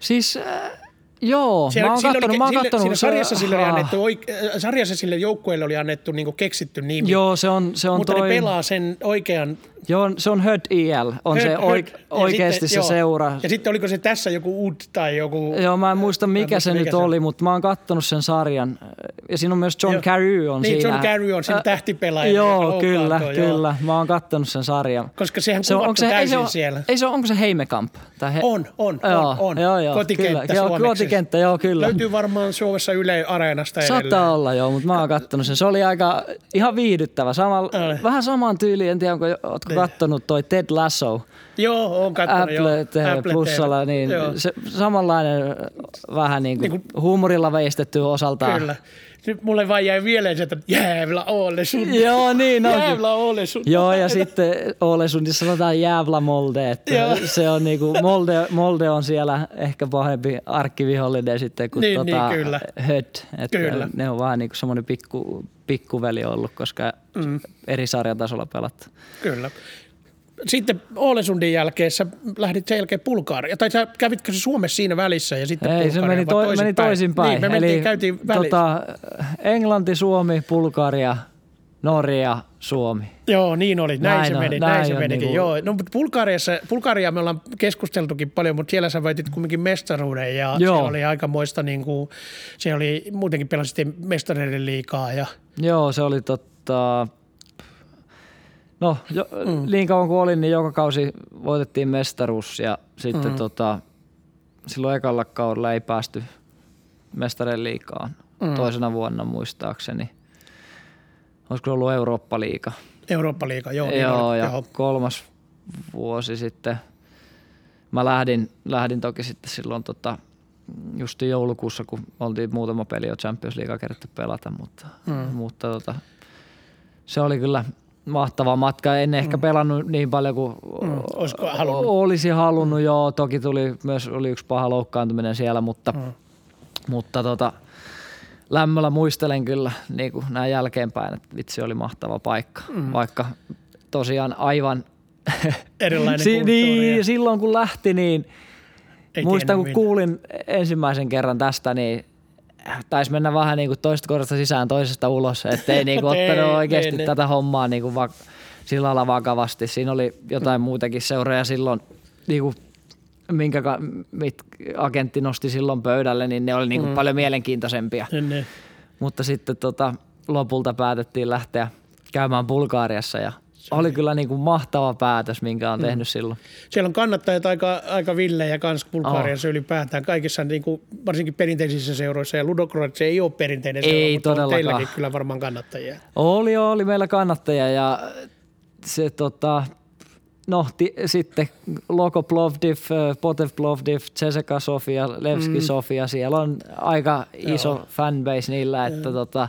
Siis äh, Joo, siellä, mä oon kattonut, oli, mä oon kattonut. Siinä sarjassa sille, oli annettu, äh, sarjassa sille joukkueelle oli annettu niin keksitty nimi. Joo, se on, se on Mutta toi... ne pelaa sen oikean Joo, se on Höd IL, on Höd, se oike- oikeasti se joo. seura. Ja sitten oliko se tässä joku UD tai joku... Joo, mä en muista mikä se mikä nyt se oli, mutta mä oon kattonut sen sarjan. Ja siinä on myös John joo. Carew on niin, siinä. John Carew on siinä tähtipelaaja. Joo, kyllä, kyllä. Joo. Mä oon kattonut sen sarjan. Koska sehän se on, onko se, täysin ei se, siellä. Ei se, onko se Heimekamp? Tai he... On, on, joo, on, on. Joo, joo, kotikenttä kyllä. Joo, kotikenttä, joo, kyllä. Löytyy varmaan Suomessa Yle Areenasta edelleen. Saattaa olla, joo, mutta mä oon kattonut sen. Se oli aika ihan viihdyttävä. Vähän samaan tyyliin, en tiedä, onko, niin. kattonut toi Ted Lasso. Joo, on katsonut. Apple, joo. TV Apple Plusalla, niin se, samanlainen vähän niin kuin, niin kuin huumorilla veistetty osaltaan. Kyllä. Nyt mulle vaan jäi mieleen se, että jäävla sun. Joo, niin onkin. Jäävla sun. Joo, ja sitten niin sanotaan jäävla Molde. Että se on niinku, Molde, Molde on siellä ehkä pahempi arkkivihollinen sitten kuin niin, tota, niin, kyllä. Höt. Että kyllä. Ne on vaan niinku semmoinen pikku, pikkuveli ollut, koska mm. eri sarjatasolla pelattu. Kyllä sitten Oolesundin jälkeen sä lähdit sen jälkeen Bulgaaria. Tai sä kävitkö se Suomessa siinä välissä ja sitten Ei, se meni, to, toisin meni toisinpäin. Niin, me mentiin, Eli, käytiin tota, Englanti, Suomi, Bulgaria, Norja, Suomi. Joo, niin oli. Näin, näin se meni. Näin, näin se menikin. Niin kuin... Joo. No, mutta Bulgariassa, Bulgaria me ollaan keskusteltukin paljon, mutta siellä sä väitit kumminkin mestaruuden ja Joo. se oli aikamoista, niin kuin, se oli muutenkin pelasittiin mestareiden liikaa. Ja... Joo, se oli totta, No, jo, mm. niin kauan kuin olin, niin joka kausi voitettiin mestaruus ja sitten mm. tota, silloin ekalla kaudella ei päästy mestareen liikaan. Mm. Toisena vuonna muistaakseni. Olisiko ollut Eurooppa-liiga? Eurooppa-liiga, joo. Niin joo, oli, ja joo. kolmas vuosi sitten. Mä lähdin, lähdin toki sitten silloin tota, just joulukuussa, kun oltiin muutama peli jo Champions League kerätty pelata, mutta, mm. mutta tota, se oli kyllä – mahtava matka. En ehkä mm. pelannut niin paljon kuin mm. halunnut. olisi halunnut. Mm. Joo, toki tuli myös oli yksi paha loukkaantuminen siellä, mutta, mm. mutta tota, lämmöllä muistelen kyllä niin kuin näin jälkeenpäin, että vitsi oli mahtava paikka. Mm. Vaikka tosiaan aivan [laughs] erilainen si- niin, silloin kun lähti, niin ei Muistan, kun minne. kuulin ensimmäisen kerran tästä, niin taisi mennä vähän niin kuin toista korrasta sisään, toisesta ulos. Että ei [laughs] niin kuin ottanut ei, oikeasti ei. tätä hommaa niin kuin va- sillä lailla vakavasti. Siinä oli jotain muitakin seuroja silloin, niin kuin, minkä ka- mit, agentti nosti silloin pöydälle, niin ne oli niin kuin mm. paljon mielenkiintoisempia. Niin, niin. Mutta sitten tota, lopulta päätettiin lähteä käymään Bulgaariassa ja oli kyllä niin kuin mahtava päätös, minkä on tehnyt silloin. Siellä on kannattajat aika, aika villejä kans Bulgariassa oh. ylipäätään. Kaikissa niin kuin, varsinkin perinteisissä seuroissa ja Ludogorets ei ole perinteinen seura, Ei mutta on todellakaan. teilläkin kyllä varmaan kannattajia. Oli, oli meillä kannattajia ja se tota, no ti, sitten Loko Plovdiv, äh, Potev Plovdiv, Ceseka Sofia, Levski mm. Sofia, siellä on aika iso Joo. fanbase niillä, että tota,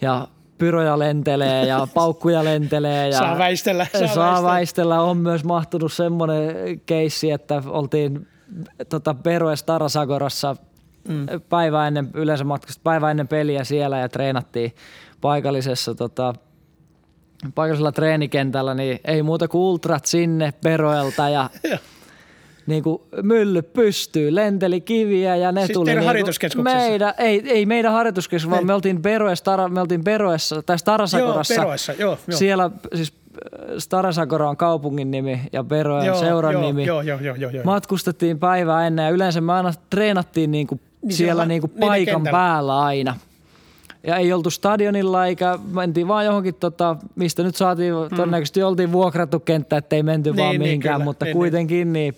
ja pyroja lentelee ja [laughs] paukkuja lentelee. Ja Saa väistellä, saa Saa, väistellä. väistellä. On myös mahtunut semmoinen keissi, että oltiin tota, Beroes Tarasagorassa mm. päivä ennen, yleensä matkasta päivä ennen peliä siellä ja treenattiin paikallisessa tota, paikallisella treenikentällä, niin ei muuta kuin ultrat sinne Beroelta ja. [laughs] niin kuin mylly pystyy, lenteli kiviä ja ne Siis tuli niin meidän, ei, ei meidän harjoituskeskuksessa, vaan me oltiin Beroes, Tara, me oltiin Beroessa, tai Starasagorassa. Joo, Beroessa, joo, joo. Siellä siis äh, Starasagora on kaupungin nimi ja Bero on Joo, seuran joo, nimi. Joo, joo, joo, joo, joo. Matkustettiin päivää ennen ja yleensä me aina treenattiin niinku Niin siellä siellä niinku niiden paikan kentällä. päällä aina. Ja ei oltu stadionilla eikä mentiin vaan johonkin, tota, mistä nyt saatiin, todennäköisesti oltiin vuokrattu kenttä, ettei menty Niin, vaan niin, mihinkään, kyllä, mutta niin, niin. kuitenkin niin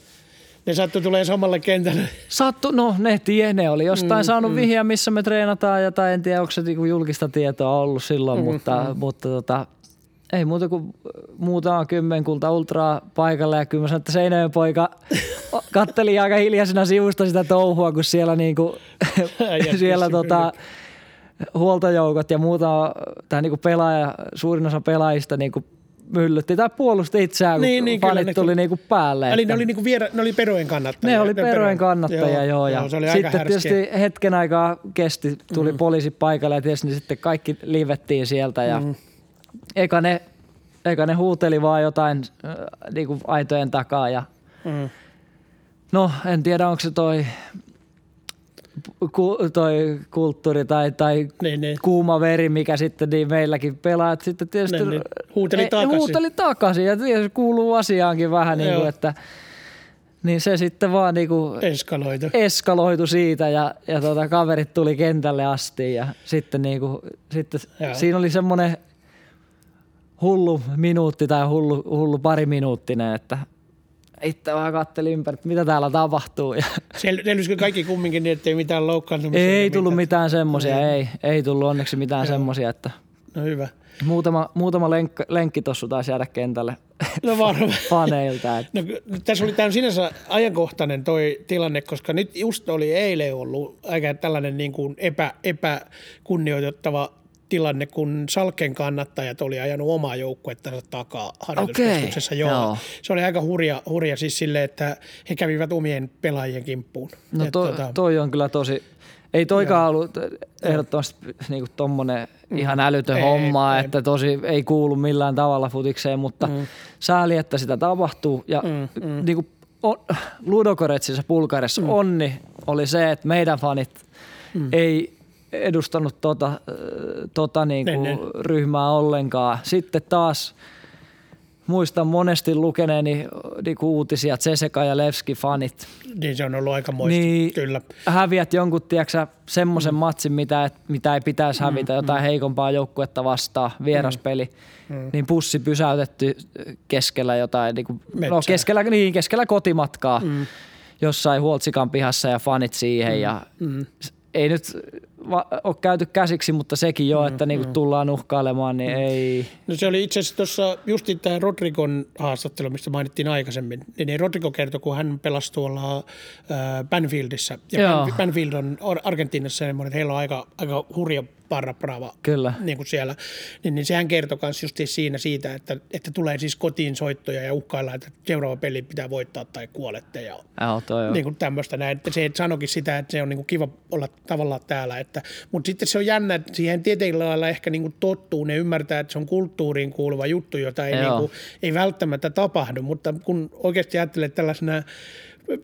Ne sattui tulee samalle kentälle. Sattu, no ne tie, ne oli jostain mm, saanut mm. vihjeä, missä me treenataan ja tai en tiedä, onko se niinku julkista tietoa ollut silloin, mm, mutta, mm. mutta tota, ei muuta kuin muutama kymmenkulta ultraa paikalle ja kyllä mä sanoin, että Seinäjoen poika [laughs] katteli aika hiljaisena sivusta sitä touhua, kun siellä, niinku, [laughs] siellä tota, huoltojoukot ja muuta, tai niinku pelaaja, suurin osa pelaajista niinku myllytti tai puolusti itseään, kun Niin, niin, kyllä fanit ne tuli kyllä. niinku päälle. Eli että- ne oli, niinku viera, ne oli Perojen kannattajia. ne oli Perojen kannattajia, joo. ja joo se oli aika sitten härskiä. tietysti hetken aikaa kesti, tuli mm. poliisi paikalle ja tietysti niin sitten kaikki livettiin sieltä ja mm. eka, ne, eka ne huuteli vaan jotain äh, niinku aitojen takaa ja Mm. no en tiedä onko se toi, ku, toi kulttuuri tai, tai Niin, niin. kuuma veri, mikä sitten niin meilläkin pelaat sitten tietysti Niin, niin. Huuteli ei- takaisin. huuteli takaisin ja tietysti kuuluu asiaankin vähän niin kuin, että niin se sitten vaan niin kuin Eskaloitu. eskaloitu siitä ja, ja tuota, kaverit tuli kentälle asti ja sitten, niinku, sitten Joo. siinä oli semmoinen hullu minuutti tai hullu, hullu pari minuuttinen, että itse vaan kattelin ympäri, että mitä täällä tapahtuu. Ja [laughs] Sel- Selvisikö kaikki kumminkin niin, ettei mitään loukkaantumisia? ei tullut mitään semmoisia, ei, ei tullut onneksi mitään semmoisia, että No hyvä. muutama, muutama lenk, lenkkitossu taisi jäädä kentälle [laughs] No varmaan. [laughs] faneilta. Että. No, tässä oli tämä sinänsä ajankohtainen toi tilanne, koska nyt just oli eilen ollut aika tällainen niin kuin epä, epäkunnioitettava tilanne, kun Salken kannattajat oli ajanut omaa joukkuettansa takaa harjoituskeskuksessa. Okei, Joo. joo. Se oli aika hurja, hurja siis silleen, että he kävivät omien pelaajien kimppuun. No Et to, tota, toi on kyllä tosi, ei toikaan ollut ehdottomasti niinku tommonen ihan älytön Ei, homma, ei. että tosi ei kuulu millään tavalla futikseen, mutta mm. sääli, että sitä tapahtuu. Ja mm, mm. Niinku, on, Ludogoretsissa Bulgariassa mm. onni oli se, että meidän fanit mm. ei edustanut tota, äh, tota niinku Ne, ne. ryhmää ollenkaan. Sitten taas muistan monesti lukeneeni niinku uutisia, että Ceseka ja Levski fanit niin se on ollut aika moista, niin, kyllä. häviät jonkun, tiedätkö, semmoisen mm. matsin, mitä, et, mitä ei pitäisi hävitä, jotain heikompaa joukkuetta vastaan, vieraspeli, mm. niin pussi pysäytetty keskellä jotain, niin kuin, no keskellä, niin, keskellä kotimatkaa, mm. jossain Huoltsikan pihassa ja fanit siihen mm. ja Mm. ei nyt va- ole käyty käsiksi, mutta sekin jo, että niinku tullaan uhkailemaan, niin ei, No se oli itse asiassa tuossa justiin tämä Rodrigon haastattelu, mistä mainittiin aikaisemmin. Niin, Rodrigo kertoi, kun hän pelasi tuolla äh, Banfieldissä. Ja Joo. Ban- Banfield on Ar- Argentiinassa semmoinen, että heillä on aika, aika hurja parra brava Kyllä. niin kuin siellä. Niin, niin sehän kertoi myös justiin siinä siitä, että, että tulee siis kotiin soittoja ja uhkaillaan, että seuraava peli pitää voittaa tai kuolette. Ja Joo, toi niin kuin tämmöistä näin. Että se sanokin sitä, että se on niin kuin kiva olla tavallaan täällä. Että, mutta sitten se on jännä, että siihen tietyllä lailla ehkä niin kuin tottuu. Ne ymmärtää, että se on kulttuuriin kuuluva juttu, jota ei, Joo. niin kuin, ei välttämättä tapahdu. Mutta kun oikeasti ajattelee tällaisena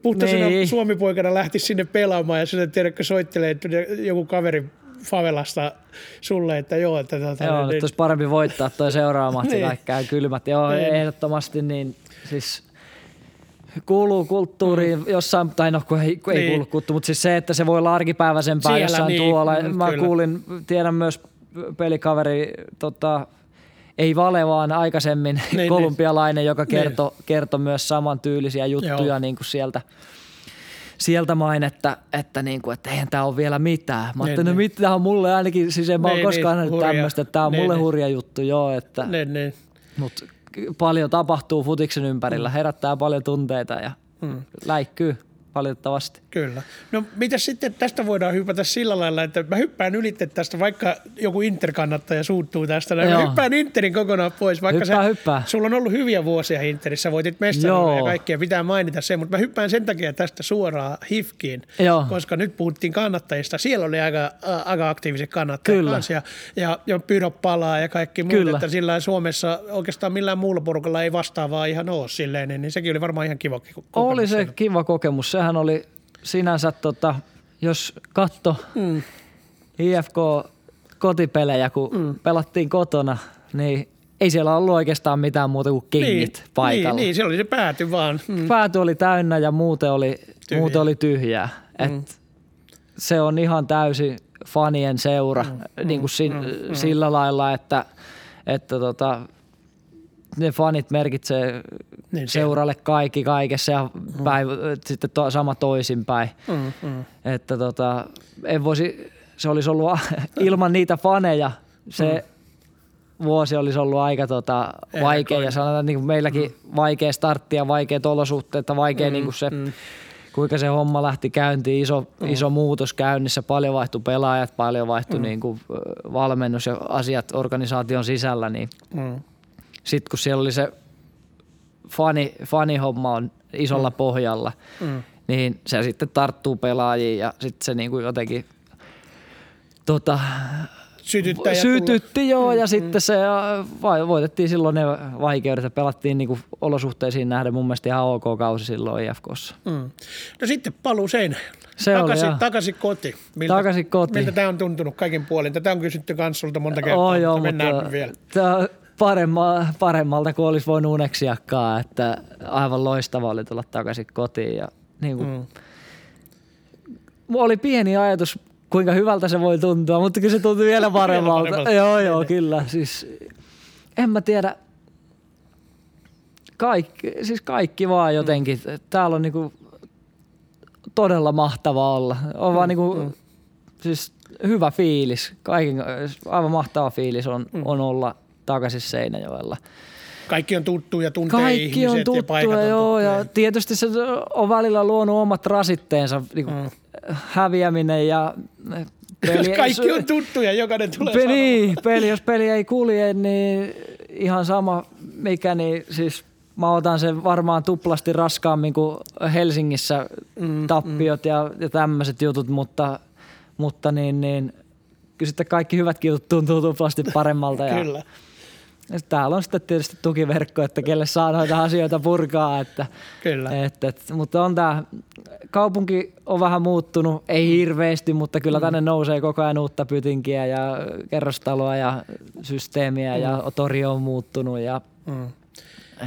puhtaisena Niin. suomipoikana lähti sinne pelaamaan ja sinne tiedätkö soittelee että joku kaveri favelasta sulle, että joo, että tota, Joo, niin, nyt olisi parempi voittaa toi seuraava matsi, [laughs] Niin. kaikki käy kylmät. Joo, Niin. ehdottomasti niin siis kuuluu kulttuuriin jossain, tai no kun ei, kun ei Niin. kuulu kulttuuriin, mutta siis se, että se voi olla arkipäiväisempää Siellä jossain niin, tuolla. mm, Mä kyllä. kuulin, tiedän myös pelikaveri, tota, ei vale, vaan aikaisemmin Niin, [laughs] niin, kolumbialainen, joka Niin. kertoi kerto myös samantyylisiä juttuja Joo. niin kuin sieltä sieltä main, että, että, niin kuin, että eihän tämä ole vielä mitään. Mä Niin, ajattelin, no niin. mitä on mulle ainakin, siis en mä ole Niin, koskaan niin, nähnyt tämmöistä, että tämä on Niin, mulle niin. hurja juttu, joo, että, niin, niin. mutta paljon tapahtuu futiksen ympärillä, herättää paljon tunteita ja Mm. läikkyy valitettavasti. Kyllä. No mitä sitten tästä voidaan hypätä sillä lailla, että mä hyppään ylitte tästä, vaikka joku Inter-kannattaja suuttuu tästä. Mä Joo. hyppään Interin kokonaan pois, vaikka Hyppää, sä, hyppää. sulla on ollut hyviä vuosia Interissä, voitit mestaruuden ja kaikkea, pitää mainita se, mutta mä hyppään sen takia tästä suoraan HIFKiin, Joo. koska nyt puhuttiin kannattajista. Siellä oli aika, ä, aika aktiiviset kannattajat Kyllä. kanssa ja, ja, ja Pyro palaa ja kaikki muut, Kyllä. että sillä Suomessa oikeastaan millään muulla porukalla ei vastaavaa ihan ole silleen, niin, niin sekin oli varmaan ihan kiva kokemus Oli se siellä. kiva kokemus. Sehän oli sinänsä, tota, jos katto Mm. IFK kotipelejä, kun mm. pelattiin kotona, niin ei siellä ollut oikeastaan mitään muuta kuin kengit paikalla. Niin, niin, se oli se pääty vaan. Mm. Pääty oli täynnä ja muuten oli tyhjää. Muuten oli tyhjää. Et Mm. Se on ihan täysin fanien seura mm. niin kuin si- mm. sillä lailla, että, että tota, ne fanit merkitsee Niin, seuralle kaikki kaikessa ja päivä, sitten to, sama toisinpäin. Mm, mm. Että tota, en voisi, se olisi ollut [laughs] ilman niitä faneja, se vuosi olisi ollut aika tota, vaikea ja sanotaan niin kuin meilläkin mm. vaikea startti ja vaikeat olosuhteet ja vaikea mm, niin kuin se, mm. kuinka se homma lähti käyntiin, iso, mm. iso muutos käynnissä, paljon vaihtui pelaajat, paljon vaihtui mm. niin kuin, valmennus ja asiat organisaation sisällä, niin Mm. Sitten kun siellä oli se fani, fanihomma on isolla mm. pohjalla, Mm. niin se sitten tarttuu pelaajiin ja sitten se niin kuin jotenkin tota, Sytyttää ja sytytti joo ja sitten se äh, vai- voitettiin silloin ne vaikeudet ja pelattiin niin kuin olosuhteisiin nähden mun mielestä ihan ok kausi silloin IFKssa. tulla. Mm. No sitten paluu Seinäjoelle. Se oli, takaisin, joo. takaisin koti. Miltä, Takaisin kotiin. Miltä tämä on tuntunut kaikin puolin? Tätä on kysytty kans sulta monta kertaa, Oh, mutta joo, mennään mutta vielä. tää on paremma, paremmalta kuin olisi voinut uneksiakaan, että aivan loistava oli tulla takaisin kotiin ja niin kuin, Mm. Oli pieni ajatus, kuinka hyvältä se voi tuntua, mutta kyllä se tuntui [laughs] vielä paremmalta. paremmalta. joo, joo, kyllä. Siis, en mä tiedä. Kaikki, siis kaikki vaan jotenkin. Täällä on niinku todella mahtava olla. On vaan niinku, siis hyvä fiilis. Kaiken, aivan mahtava fiilis on, on olla takaisin Seinäjoella. Kaikki on tuttuja, tuntee Kaikki ihmiset on ja paikat tuttuja, on joo, tuttuja. ja tietysti se on välillä luonut omat rasitteensa, niin kuin Mm. häviäminen ja peli. Kaikki on tuttuja, jokainen tulee Peli, niin, peli, jos peli ei kulje, niin ihan sama mikä, niin siis mä otan sen varmaan tuplasti raskaammin kuin Helsingissä Mm, tappiot ja, ja tämmöiset jutut, mutta, mutta niin, niin, kyllä sitten kaikki hyvätkin jutut tuntuu tuplasti paremmalta. Ja, Kyllä. Täällä on sitten tietysti tukiverkko, että kelle saa noita asioita purkaa. Että, Kyllä. et, et, mutta on tämä, kaupunki on vähän muuttunut, ei hirveästi, mutta kyllä tänne nousee koko ajan uutta pytinkiä ja kerrostaloa ja systeemiä ja tori on muuttunut. Ja, Mm.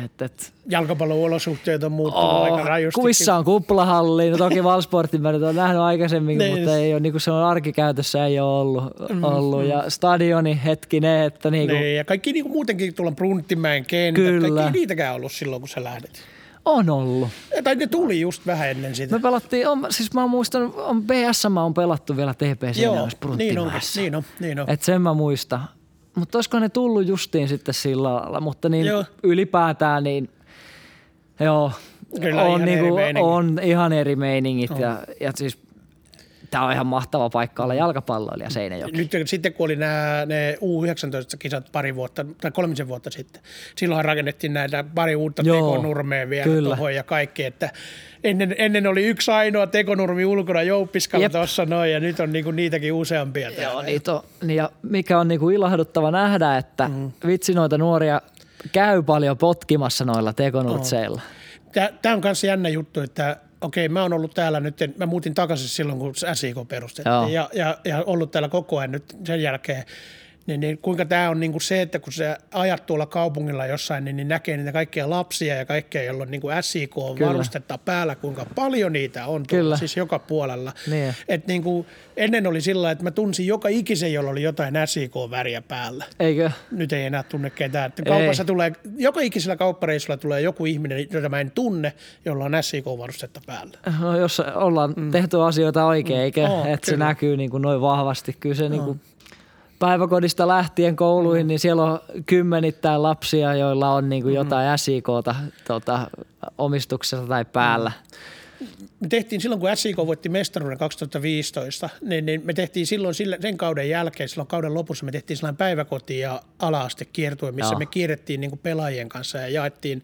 Et, et, Jalkapallo-olosuhteet on muuttunut Oo, aika rajusti. kuvissa on kuplahalli, no toki Valsportin mä nyt on nähnyt aikaisemmin, Niin. mutta ei ole, niin kuin se on arkikäytössä ei ole ollut, ollut. ja stadioni hetkinen, että niin kuin, Niin, ja kaikki niin kuin muutenkin tuolla Brunttimäen kentät, Kyllä. kaikki niitäkään ollut silloin, kun sä lähdit. on ollut. Ja, tai ne tuli just vähän ennen sitä. Me pelattiin, on, siis mä muistan, on BSM on pelattu vielä TPC Joo, niin onkin, niin on, niin on. Et sen mä muistan. Mutta olisiko ne tullut justiin sitten sillä lailla, mutta niin Joo. ylipäätään niin joo, Kyllä on, ihan niinku, eri meiningit. on ihan eri meiningit ja, ja siis tää on ihan mahtava paikka olla jalkapalloilija Seinäjoki. Nyt sitten kun oli nämä, ne U19-kisat pari vuotta tai kolmisen vuotta sitten, silloinhan rakennettiin näitä pari uutta Joo, tekonurmea vielä kyllä. tuohon ja kaikki, että ennen, ennen oli yksi ainoa tekonurmi ulkona jouppiskalla tuossa noin ja nyt on niinku niitäkin useampia täällä. Joo, niitä on, niin ja mikä on niinku ilahduttava nähdä, että mm. vitsi noita nuoria käy paljon potkimassa noilla tekonurtseilla. Tämä on myös jännä juttu, että okei, mä oon ollut täällä nyt, mä muutin takaisin silloin, kun SIK perustettiin. Ja, ja, ja, ollut täällä koko ajan nyt sen jälkeen niin, niin kuinka tämä on niin kuin se, että kun sä ajat tuolla kaupungilla jossain, niin, niin näkee niitä kaikkia lapsia ja kaikkea, joilla on niin kuin SIK-varustetta päällä, kuinka paljon niitä on tuolla, Kyllä. siis joka puolella. Niin. Et niin kuin, ennen oli sillä että mä tunsin joka ikisen, jolla oli jotain SIK-väriä päällä. Eikö? Nyt ei enää tunne ketään. Että kaupassa ei. tulee, joka ikisellä kauppareissulla tulee joku ihminen, jota mä en tunne, jolla on SIK-varustetta päällä. No, jos ollaan mm. tehty asioita oikein, mm. eikä, oh, että se näkyy niin kuin noin vahvasti. Kyllä se oh. niin kuin päiväkodista lähtien kouluihin, mm. niin siellä on kymmenittäin lapsia, joilla on niin kuin mm. jotain SIKta tota, omistuksessa tai päällä. Me tehtiin silloin, kun SIK voitti mestaruuden 2015, niin, niin me tehtiin silloin sen kauden jälkeen, silloin kauden lopussa me tehtiin sellainen päiväkoti- ja ala-aste kiertue, missä Joo. me kierrettiin niin kuin pelaajien kanssa ja jaettiin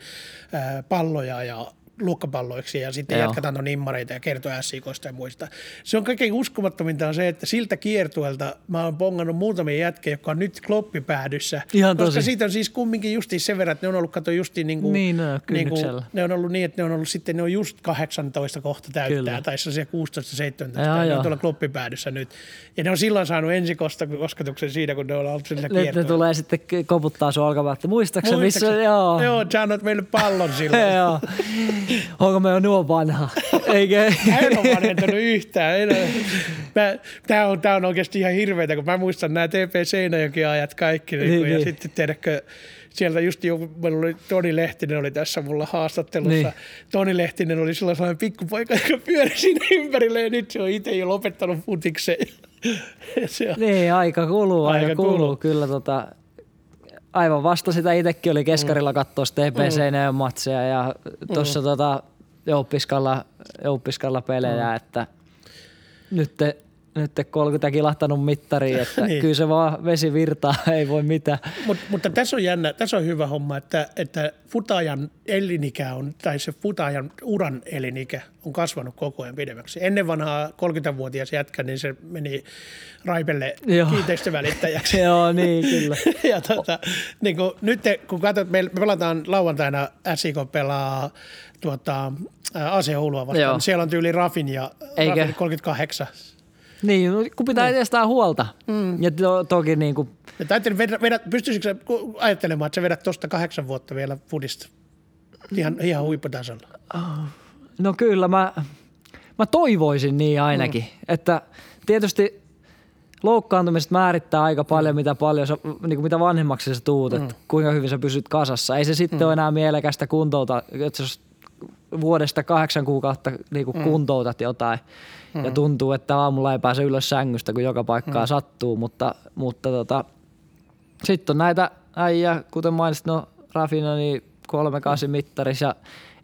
ää, palloja ja luokkapalloiksi ja sitten Joo. jatketaan tuon immareita ja kertoa SIKoista ja muista. Se on kaikkein uskomattominta on se, että siltä kiertuelta mä oon pongannut muutamia jätkiä, jotka on nyt kloppipäädyssä. Ihan koska tosi. siitä on siis kumminkin justiin sen verran, että ne on ollut, kato justiin niin kuin, niin, no, niin kuin, ne on ollut niin, että ne on ollut sitten, ne on just 18 kohta täyttää Kyllä. tai se 16-17, ne on tuolla kloppipäädyssä nyt. Ja ne on silloin saanut ensikosketuksen siitä, kun ne on ollut sillä kiertueella. Ne tulee sitten koputtaa sun että muistaakseni missä, joo. Joo, sä annat meille pallon [laughs] silloin. joo. Onko me jo nuo vanha? Eikö? en ole vanhentanut yhtään. Tämä on, tää on oikeasti ihan hirveätä, kun mä muistan nämä TP Seinäjoki ajat kaikki. Niin, niin, ja niin. sitten tiedätkö, sieltä just joku, meillä oli Toni Lehtinen oli tässä mulla haastattelussa. Niin. Toni Lehtinen oli sellainen pikkupoika, joka pyöri siinä ympärille ja nyt se on itse jo lopettanut futikseen. [laughs] niin, aika kuluu, aika, aika kuluu. kuluu. Kyllä tota, aivan vasta sitä itsekin oli keskarilla mm. katsoa TPC mm. matseja ja tuossa mm. tota, jouppiskalla, jouppiskalla pelejä, mm. että nyt te, nyt 30 kilahtanut mittari, että [laughs] niin. kyllä se vaan vesi virtaa, [laughs] ei voi mitään. Mut, mutta tässä on jännä, tässä on hyvä homma, että, että futajan elinikä on, tai se futajan uran elinikä on kasvanut koko ajan pidemmäksi. Ennen vanhaa 30-vuotias jätkä, niin se meni Raipelle Joo. kiinteistövälittäjäksi. [laughs] Joo, niin kyllä. ja tota, niin kun, nyt kun katsot, me pelataan lauantaina, SIK pelaa tuota, AC Oulua vastaan, Joo. siellä on tyyli Rafin ja Rafin 38 niin, no, kun pitää niin. estää huolta. Mm. Ja to, toki niin kuin... Ja vedä, vedä, pystyisikö ajattelemaan, että sä vedät tuosta kahdeksan vuotta vielä fudista ihan, ihan huipputasolla? No kyllä, mä, mä toivoisin niin ainakin. Mm. Että tietysti loukkaantumiset määrittää aika paljon, mm. mitä, paljon sä, niin kuin mitä vanhemmaksi sä tuut, mm. että kuinka hyvin sä pysyt kasassa. Ei se sitten mm. ole enää mielekästä kuntouta, että sä vuodesta kahdeksan kuukautta niin kuin mm. kuntoutat jotain – mm. ja tuntuu, että aamulla ei pääse ylös sängystä, kun joka paikkaa mm. sattuu, mutta, mutta tota, sitten on näitä äijä, kuten mainitsit, no Rafina, niin 38 mittaris ja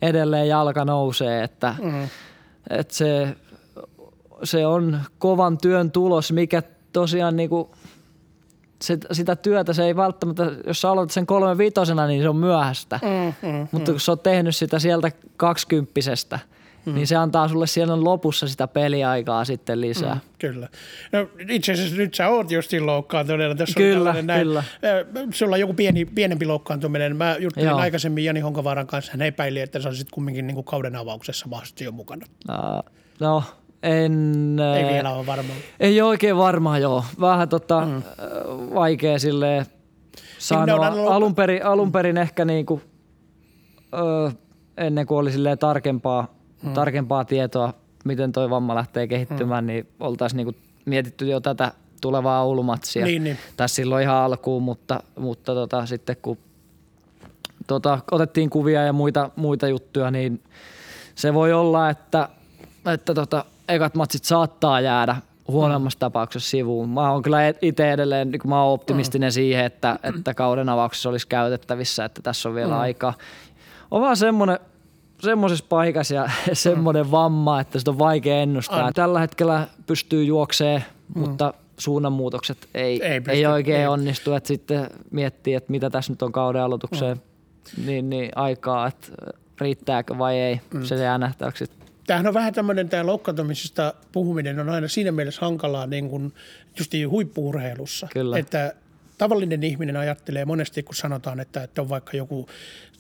edelleen jalka nousee, että, mm. että se, se on kovan työn tulos, mikä tosiaan niinku, se, sitä työtä se ei välttämättä, jos sä aloitat sen kolme vitosena, niin se on myöhäistä. Mm, mm, Mutta kun sä oot tehnyt sitä sieltä kaksikymppisestä – mm. niin se antaa sulle siellä lopussa sitä peliaikaa sitten lisää. Mm, kyllä. No itse asiassa nyt sä oot justiin loukkaantuneena. Tässä kyllä, näin. kyllä. Sulla on joku pieni, pienempi loukkaantuminen. Mä juttelin Joo. aikaisemmin Jani Honkavaaran kanssa. Hän epäili, että sä olisit kumminkin niin kuin kauden avauksessa mahdollisesti jo mukana. Uh, no, en... Ei vielä ole varma. Ei oikein varma, joo. Vähän tota, mm. vaikea silleen sanoa. Niin alun perin, alun perin ehkä niinku, ö, ennen kuin oli silleen tarkempaa hmm. tarkempaa tietoa, miten toi vamma lähtee kehittymään, hmm. niin oltaisiin niinku mietitty jo tätä tulevaa Oulumatsia niin, niin. tässä silloin ihan alkuun, mutta, mutta tota, sitten kun tota, otettiin kuvia ja muita, muita juttuja, niin se voi olla, että, että tota, ekat matsit saattaa jäädä huonommassa mm. tapauksessa sivuun. Mä oon kyllä itse edelleen, niin mä oon optimistinen mm. siihen, että, että kauden avauksessa olisi käytettävissä, että tässä on vielä mm. aikaa. On vaan semmoinen semmoisessa paikassa ja [laughs] semmoinen mm. vamma, että sitä on vaikea ennustaa. Aina. Tällä hetkellä pystyy juokseen, mm. mutta suunnanmuutokset ei, ei, pysty, ei oikein ei. onnistu. Että sitten miettii, että mitä tässä nyt on kauden aloitukseen mm. niin, niin aikaa, että riittääkö vai ei. Mm. Se jää nähtäväksi. Tämähän on vähän tämmöinen, tämä loukkaantumisesta puhuminen on aina siinä mielessä hankalaa niin kuin just huippuurheilussa. Kyllä. Että tavallinen ihminen ajattelee monesti, kun sanotaan, että, että on vaikka joku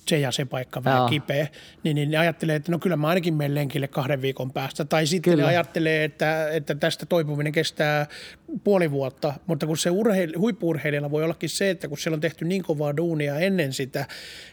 se ja se paikka vähän Joo. kipeä, niin, niin ne ajattelee, että no kyllä mä ainakin menen lenkille kahden viikon päästä. Tai sitten Kyllä. ne ajattelee, että, että tästä toipuminen kestää puoli vuotta, mutta kun se urheil, huippuurheilijalla voi ollakin se, että kun siellä on tehty niin kovaa duunia ennen sitä,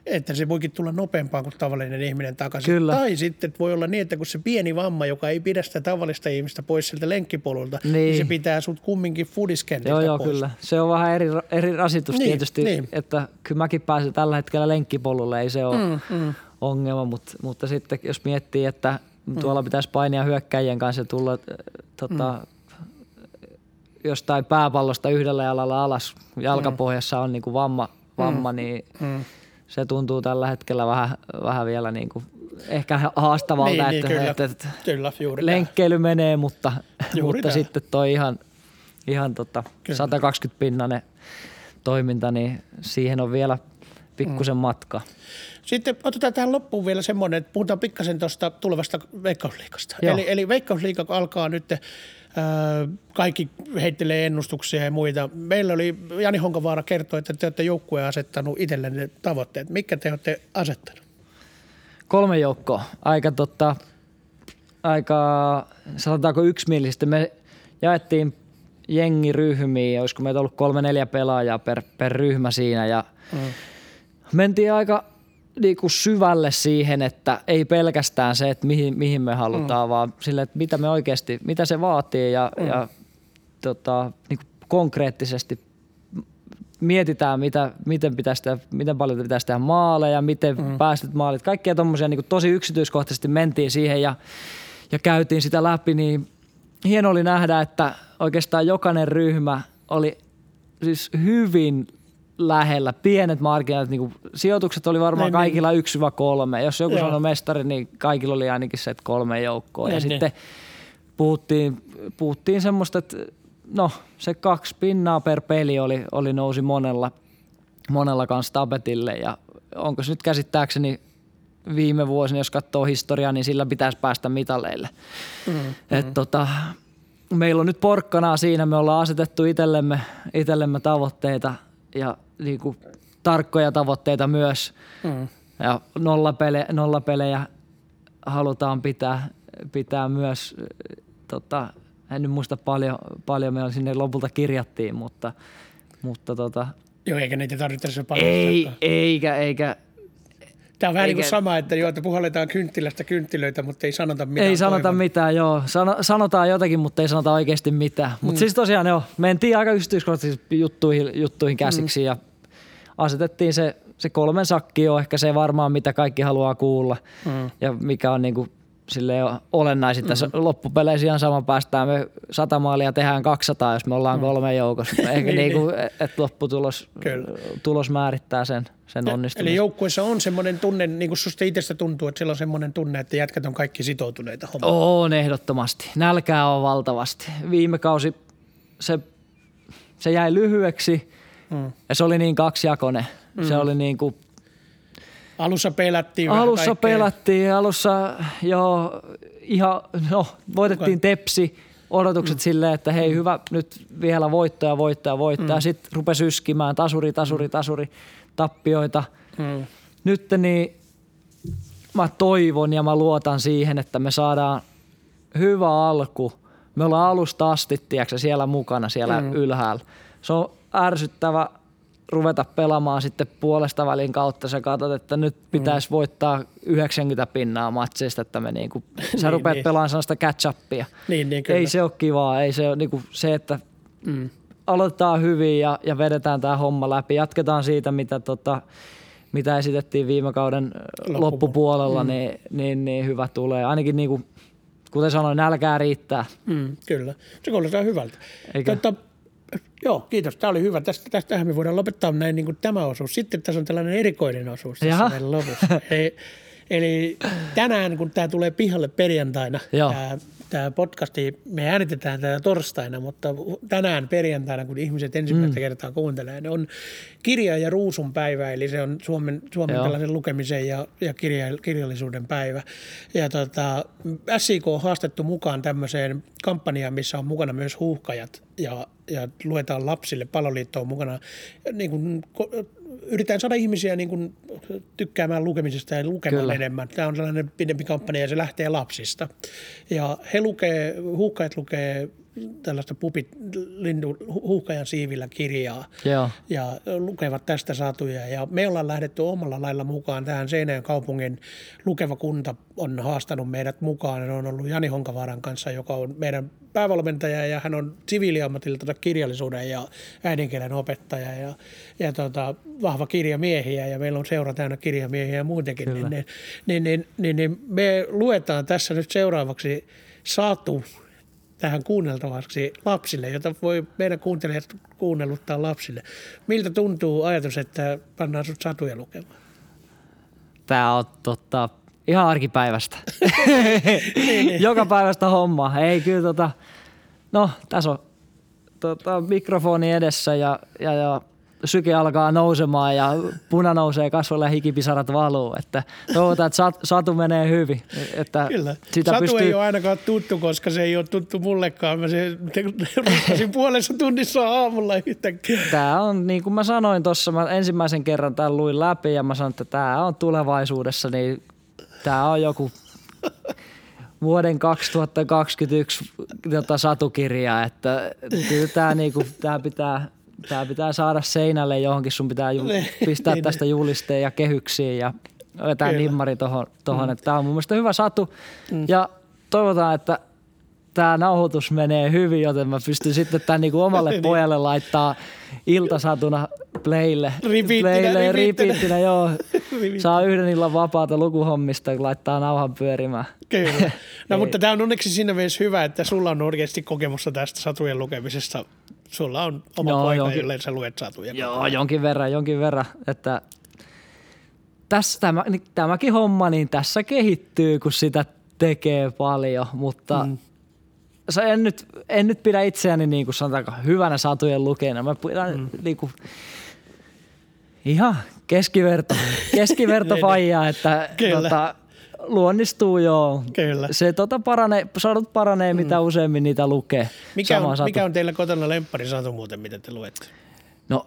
että se voikin tulla nopeampaan kuin tavallinen ihminen takaisin. Kyllä. Tai sitten että voi olla niin, että kun se pieni vamma, joka ei pidä sitä tavallista ihmistä pois sieltä lenkkipolulta, niin, Niin. se pitää sut kumminkin foodiskentiltä Joo, joo, pois. kyllä. Se on vähän eri, eri rasitus Niin, tietysti, niin. että kyllä mäkin pääsen tällä hetkellä lenkkipolulle, ei se ole mm, mm. ongelma, mutta, mutta sitten jos miettii, että Mm. tuolla pitäisi painia hyökkäjien kanssa ja tulla äh, tota, mm. jostain pääpallosta yhdellä jalalla alas, jalkapohjassa on niinku vamma, vamma niin Mm. se tuntuu tällä hetkellä vähän, vähän vielä niinku ehkä haastavalta, Niin, niin, että, kyllä. että, että Kyllä, juuri näin. lenkkeily menee, mutta, mutta näin. sitten toi ihan, ihan tota Kyllä. 120 pinnanen toiminta, niin siihen on vielä pikkusen matka. Sitten otetaan tähän loppuun vielä semmoinen, että puhutaan pikkasen tuosta tulevasta Veikkausliikasta. Joo. Eli, eli Veikkausliiga alkaa nyt, ää, kaikki heittelee ennustuksia ja muita. Meillä oli, Jani Honkavaara kertoi, että te olette joukkueen asettanut itsellenne tavoitteet. Mitkä te olette asettanut? Kolme joukkoa, aika, tota, aika sanotaanko yksimielisesti. Me jaettiin jengiryhmiin, olisiko meitä ollut kolme neljä pelaajaa per, per ryhmä siinä ja mm. Mentiin aika niinku syvälle siihen, että ei pelkästään se, että mihin, mihin me halutaan, mm. vaan sille, että mitä me oikeasti, mitä se vaatii ja, mm. ja tota, niinku konkreettisesti mietitään, mitä, miten, pitäisi tehdä, miten paljon pitäisi tehdä maaleja, miten mm. päästöt maalit, kaikkea tuommoisia niin tosi yksityiskohtaisesti mentiin siihen ja, ja käytiin sitä läpi, niin hieno oli nähdä, että oikeastaan jokainen ryhmä oli siis hyvin lähellä, pienet markkinat, niin sijoitukset oli varmaan Niin, kaikilla yksi vai kolme. Jos joku sanoi mestari, niin kaikilla oli ainakin se, että kolme joukkoa. Ja Niin, sitten puhuttiin, puhuttiin semmoista, että no se kaksi pinnaa per peli oli, oli nousi monella, monella kanssa tapetille. Ja onko se nyt käsittääkseni viime vuosina, jos katsoo historiaa, niin sillä pitäisi päästä mitaleille. Mm, Et tota, meillä on nyt porkkanaa siinä, me ollaan asetettu itsellemme, itsellemme tavoitteita. Ja niin kuin, tarkkoja tavoitteita myös. Mm. Ja nollapelejä, nollapelejä halutaan pitää, pitää myös, tota, en nyt muista paljon, paljon me sinne lopulta kirjattiin, mutta, mutta tota, Joo, eikä niitä tarvitse se paljon. ei, eikä, eikä, Tämä on vähän niin kuin sama, että joo, että puhalletaan kynttilästä kynttilöitä, mutta ei sanota mitään. ei sanota toivon. mitään, joo. Sano, sanotaan jotakin, mutta ei sanota oikeasti mitään. Mutta Mm. siis tosiaan joo, mentiin aika yksityiskohtaisesti juttuihin, juttuihin käsiksi ja asetettiin se, se kolmen sakki on ehkä se varmaan, mitä kaikki haluaa kuulla Mm. ja mikä on niinku silleen olennaisinta. Mm. Loppupeleissä ihan sama päästään me 100 maalia tehdään 200, jos me ollaan kolme joukossa. [laughs] Ehkä Niin, niinku, että lopputulos Kyllä. tulos määrittää sen, sen onnistumisen. Eli joukkueessa on semmoinen tunne, niin kuin susta itsestä tuntuu, että siellä on semmoinen tunne, että jätkät on kaikki sitoutuneita hommaan. On ehdottomasti. Nälkää on valtavasti. Viime kausi se, se jäi lyhyeksi Mm. ja se oli niin kaksijakoinen. Mm. Se oli niin kuin, Alussa pelättiin vähän alussa kaikkea. pelattiin, alussa jo ihan, no voitettiin tepsi, odotukset mm. silleen, että hei hyvä, nyt vielä voittoja, voittoja, voittoja. Mm. Sitten rupesi yskimään tasuri, tasuri, tasuri, tappioita. Mm. Nyt niin mä toivon ja mä luotan siihen, että me saadaan hyvä alku. Me ollaan alusta asti, tiedätkö, siellä mukana, siellä mm. ylhäällä. Se on ärsyttävä ruveta pelaamaan sitten puolesta välin kautta. Sä katsot, että nyt pitäisi voittaa 90 pinnaa matseista, että me niinku, [laughs] sä Niin, rupeat niin. pelaamaan sellaista catch-upia. Niin, niin kyllä. Ei se ole kivaa, ei se ole niinku se, että Mm. aloitetaan hyvin ja, ja vedetään tämä homma läpi. Jatketaan siitä, mitä, tota, mitä esitettiin viime kauden Loppupu- loppupuolella, mm. niin, niin, niin, hyvä tulee. Ainakin niin kuin, kuten sanoin, nälkää riittää. Mm, kyllä. Se kuulostaa hyvältä. Eikö? Totta, joo, kiitos. Tämä oli hyvä. Tästä, tästähän me voidaan lopettaa näin niin kuin tämä osuus. Sitten tässä on tällainen erikoinen osuus tässä Jaha. meillä lopussa. eli, eli tänään, kun tämä tulee pihalle perjantaina, Joo. tämä, tämä podcasti, me äänitetään tätä torstaina, mutta tänään perjantaina, kun ihmiset ensimmäistä mm. kertaa kuuntelee, ne on kirja- ja ruusun päivä, eli se on Suomen, Suomen Joo. tällaisen lukemisen ja, ja kirja, kirjallisuuden päivä. Ja tota, SIK on haastettu mukaan tämmöiseen kampanjaan, missä on mukana myös huuhkajat ja, ja luetaan lapsille. Paloliitto on mukana niin kuin, yritetään saada ihmisiä niin kuin tykkäämään lukemisesta ja lukemaan Kyllä. enemmän. Tämä on sellainen pidempi kampanja ja se lähtee lapsista. Ja he lukee, huuhkajat lukee tällaista pupit, lindu, huuhkajan siivillä kirjaa Joo. ja lukevat tästä satuja. Ja me ollaan lähdetty omalla lailla mukaan tähän Seinäjön kaupungin lukeva kunta on haastanut meidät mukaan. Ne on ollut Jani Honkavaaran kanssa, joka on meidän päävalmentaja ja hän on siviiliammatilta kirjallisuuden ja äidinkielen opettaja ja, ja tota, vahva kirjamiehiä ja meillä on seura täynnä kirjamiehiä ja muutenkin. Niin, niin, niin, niin, niin, niin me luetaan tässä nyt seuraavaksi Satu tähän kuunneltavaksi lapsille, jota voi meidän kuuntelijat kuunnelluttaa lapsille. Miltä tuntuu ajatus, että pannaan sut satuja lukemaan? Tää on tota, ihan arkipäivästä. [laughs] Joka päivästä homma. Ei kyllä tota, no tässä on tota, mikrofoni edessä ja, ja, ja syke alkaa nousemaan ja puna nousee kasvoille ja hikipisarat valuu. Että toivotaan, että sat, satu menee hyvin. Että Kyllä. Sitä Satu pystyy... ei ole ainakaan tuttu, koska se ei ole tuttu mullekaan. Mä se rukkasin puolessa tunnissa aamulla yhtäkkiä. Tämä on, niin kuin mä sanoin tuossa, mä ensimmäisen kerran tämän luin läpi ja mä sanoin, että tämä on tulevaisuudessa, niin tämä on joku vuoden 2021 tota, satukirja, että kyllä tämä niinku, tää pitää, tää pitää saada seinälle johonkin, sun pitää ju- [laughs] Niin, pistää niin, tästä julisteen ja kehyksiin ja Kyllä. nimmari tohon, tohon. että tämä on mun mielestä hyvä satu ja toivotaan, että tämä nauhoitus menee hyvin, joten mä pystyn sitten tämän niinku omalle [laughs] Niin. pojalle laittaa iltasatuna playlle. Repeatinä, playlle repeatinä, joo. [laughs] Repeatinä. Saa yhden illan vapaata lukuhommista, kun laittaa nauhan pyörimään. Kyllä. No mutta tämä on onneksi siinä mielessä hyvä, että sulla on oikeasti kokemusta tästä satujen lukemisesta. Sulla on oma Joo, poika, jonkin- jolle sä luet satuja. Joo, jonkin verran, jonkin verran. Että tässä tämä, niin tämäkin homma, niin tässä kehittyy, kun sitä tekee paljon, mutta mm. en, nyt, en nyt pidä itseäni niin kuin sanotaanko hyvänä satujen lukena. Mä pidän mm. niin kuin, ihan keskiverto, [laughs] keskiverto faijaa, että Kyllä. tota, luonnistuu joo. Kyllä. Se tota paranee, sadut paranee, mm. mitä useammin niitä lukee. Mikä Sama on, satu. mikä on teillä kotona lemppari satu muuten, mitä te luette? No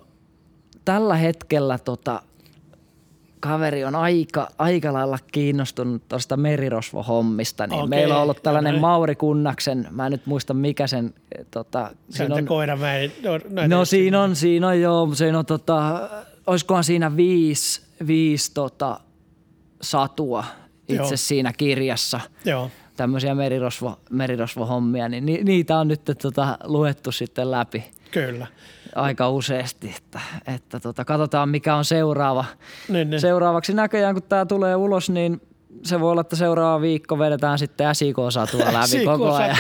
tällä hetkellä tota, kaveri on aika, aika lailla kiinnostunut tuosta merirosvohommista. Niin Okei, meillä on ollut tällainen no, Mauri Kunnaksen, mä en nyt muista mikä sen, eh, tota, siinä on on, koira, mä en, no, no, no siinä on, siinä on joo, siinä on tota, olisikohan siinä viisi, viisi tota, satua itse Joo. siinä kirjassa Joo, tämmöisiä merirosvo, merirosvohommia, niin ni, niitä on nyt tota, luettu sitten läpi kyllä. aika useasti, että, että tota, katsotaan mikä on seuraava. Niin, niin. Seuraavaksi näköjään, kun tämä tulee ulos, niin se voi olla, että seuraava viikko vedetään sitten SIK-satua [laughs] läpi koko ajan.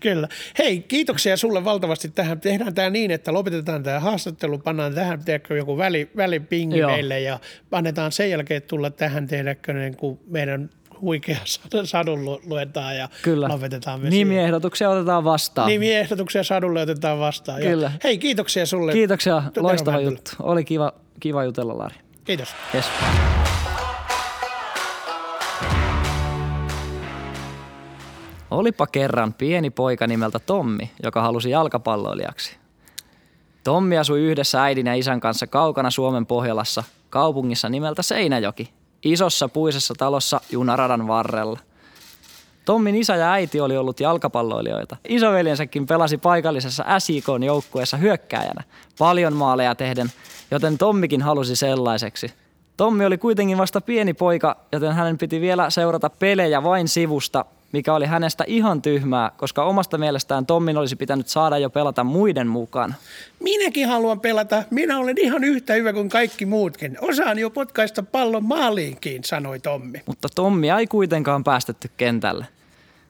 Kyllä. Hei, kiitoksia sulle valtavasti tähän. Tehdään tämä niin, että lopetetaan tämä haastattelu, pannaan tähän tiedätkö, joku väli, välipingi Joo. meille ja annetaan sen jälkeen tulla tähän tiedätkö, niin kuin meidän huikea [laughs] sad- sadun lu- luetaan ja Kyllä. lopetetaan siihen. Nimiehdotuksia otetaan vastaan. Nimiehdotuksia sadulle otetaan vastaan. Ja Kyllä. Hei, kiitoksia sulle. Kiitoksia, loistava juttu. Oli kiva, kiva jutella, Lari. Kiitos. Yes. Olipa kerran pieni poika nimeltä Tommi, joka halusi jalkapalloilijaksi. Tommi asui yhdessä äidin ja isän kanssa kaukana Suomen Pohjolassa, kaupungissa nimeltä Seinäjoki, isossa puisessa talossa junaradan varrella. Tommin isä ja äiti oli ollut jalkapalloilijoita. Isoveljensäkin pelasi paikallisessa SIKn joukkueessa hyökkääjänä, paljon maaleja tehden, joten Tommikin halusi sellaiseksi. Tommi oli kuitenkin vasta pieni poika, joten hänen piti vielä seurata pelejä vain sivusta, mikä oli hänestä ihan tyhmää, koska omasta mielestään Tommin olisi pitänyt saada jo pelata muiden mukaan. Minäkin haluan pelata. Minä olen ihan yhtä hyvä kuin kaikki muutkin. Osaan jo potkaista pallon maaliinkin, sanoi Tommi. mutta Tommia ei kuitenkaan päästetty kentälle.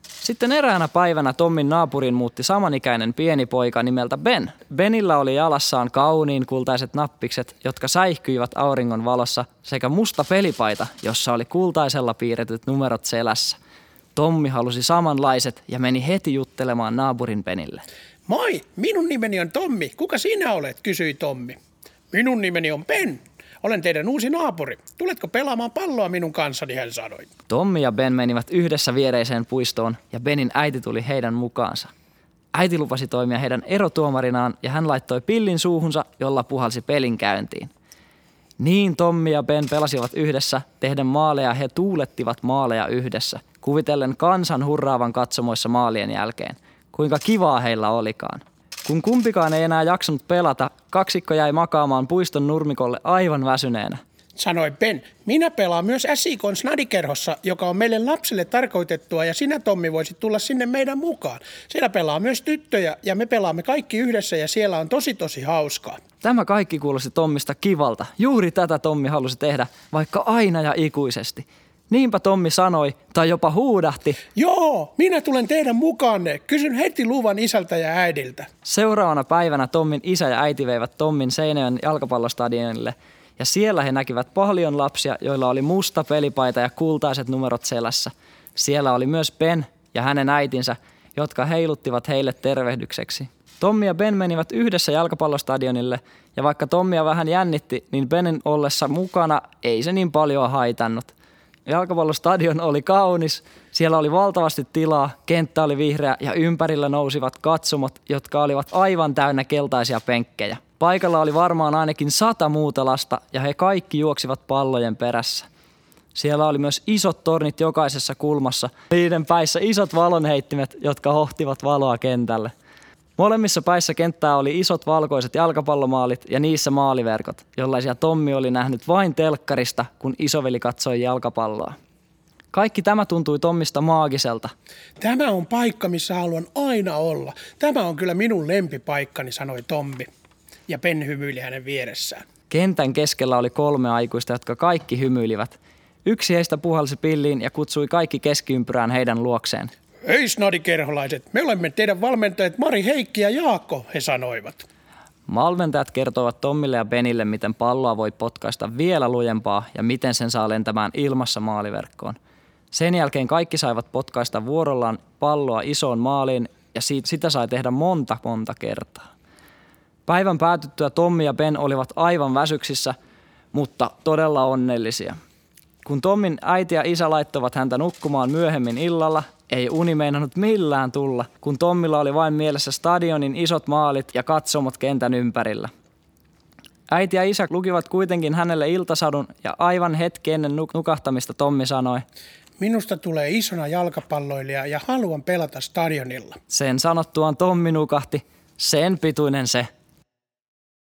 Sitten eräänä päivänä Tommin naapuriin muutti samanikäinen pieni poika nimeltä Ben. Benillä oli jalassaan kauniin kultaiset nappikset, jotka säihkyivät auringon valossa, sekä musta pelipaita, jossa oli kultaisella piirretyt numerot selässä. Tommi halusi samanlaiset ja meni heti juttelemaan naapurin Benille. Moi, minun nimeni on Tommi. Kuka sinä olet, kysyi Tommi. Minun nimeni on Ben. Olen teidän uusi naapuri. Tuletko pelaamaan palloa minun kanssani, hän sanoi. Tommi ja Ben menivät yhdessä viereiseen puistoon ja Benin äiti tuli heidän mukaansa. Äiti lupasi toimia heidän erotuomarinaan ja hän laittoi pillin suuhunsa, jolla puhalsi pelin käyntiin. Niin Tommi ja Ben pelasivat yhdessä, tehden maaleja he tuulettivat maaleja yhdessä, kuvitellen kansan hurraavan katsomoissa maalien jälkeen. Kuinka kivaa heillä olikaan. Kun kumpikaan ei enää jaksanut pelata, kaksikko jäi makaamaan puiston nurmikolle aivan väsyneenä. Sanoi Ben, minä pelaan myös Äsikon snadikerhossa, joka on meille lapsille tarkoitettua ja sinä Tommi voisit tulla sinne meidän mukaan. Siellä pelaa myös tyttöjä ja me pelaamme kaikki yhdessä ja siellä on tosi tosi hauskaa. Tämä kaikki kuulosti Tommista kivalta. Juuri tätä Tommi halusi tehdä, vaikka aina ja ikuisesti. Niinpä Tommi sanoi, tai jopa huudahti. Joo, minä tulen teidän mukaanne. Kysyn heti luvan isältä ja äidiltä. Seuraavana päivänä Tommin isä ja äiti veivät Tommin Seinäjön jalkapallostadionille ja siellä he näkivät paljon lapsia, joilla oli musta pelipaita ja kultaiset numerot selässä. Siellä oli myös Ben ja hänen äitinsä, jotka heiluttivat heille tervehdykseksi. Tommi ja Ben menivät yhdessä jalkapallostadionille ja vaikka Tommia vähän jännitti, niin Benin ollessa mukana ei se niin paljon haitannut. Jalkapallostadion oli kaunis, siellä oli valtavasti tilaa, kenttä oli vihreä ja ympärillä nousivat katsomot, jotka olivat aivan täynnä keltaisia penkkejä. Paikalla oli varmaan ainakin sata muuta lasta ja he kaikki juoksivat pallojen perässä. Siellä oli myös isot tornit jokaisessa kulmassa, niiden päissä isot valonheittimet, jotka hohtivat valoa kentälle. Molemmissa päissä kenttää oli isot valkoiset jalkapallomaalit ja niissä maaliverkot, jollaisia Tommi oli nähnyt vain telkkarista, kun isoveli katsoi jalkapalloa. Kaikki tämä tuntui Tommista maagiselta. Tämä on paikka, missä haluan aina olla. Tämä on kyllä minun lempipaikkani, sanoi Tommi. Ja Ben hymyili hänen vieressään. Kentän keskellä oli kolme aikuista, jotka kaikki hymyilivät. Yksi heistä puhalsi pilliin ja kutsui kaikki keskiympyrään heidän luokseen. Hei snadikerholaiset, me olemme teidän valmentajat Mari Heikki ja Jaakko, he sanoivat. Valmentajat kertovat Tommille ja Benille, miten palloa voi potkaista vielä lujempaa ja miten sen saa lentämään ilmassa maaliverkkoon. Sen jälkeen kaikki saivat potkaista vuorollaan palloa isoon maaliin ja siitä, sitä sai tehdä monta monta kertaa. Päivän päätyttyä Tommi ja Ben olivat aivan väsyksissä, mutta todella onnellisia. Kun Tommin äiti ja isä laittoivat häntä nukkumaan myöhemmin illalla, ei uni meinannut millään tulla, kun Tommilla oli vain mielessä stadionin isot maalit ja katsomot kentän ympärillä. Äiti ja isä lukivat kuitenkin hänelle iltasadun ja aivan hetki ennen nukahtamista Tommi sanoi, Minusta tulee isona jalkapalloilija ja haluan pelata stadionilla. Sen sanottuaan Tommi nukahti, sen pituinen se –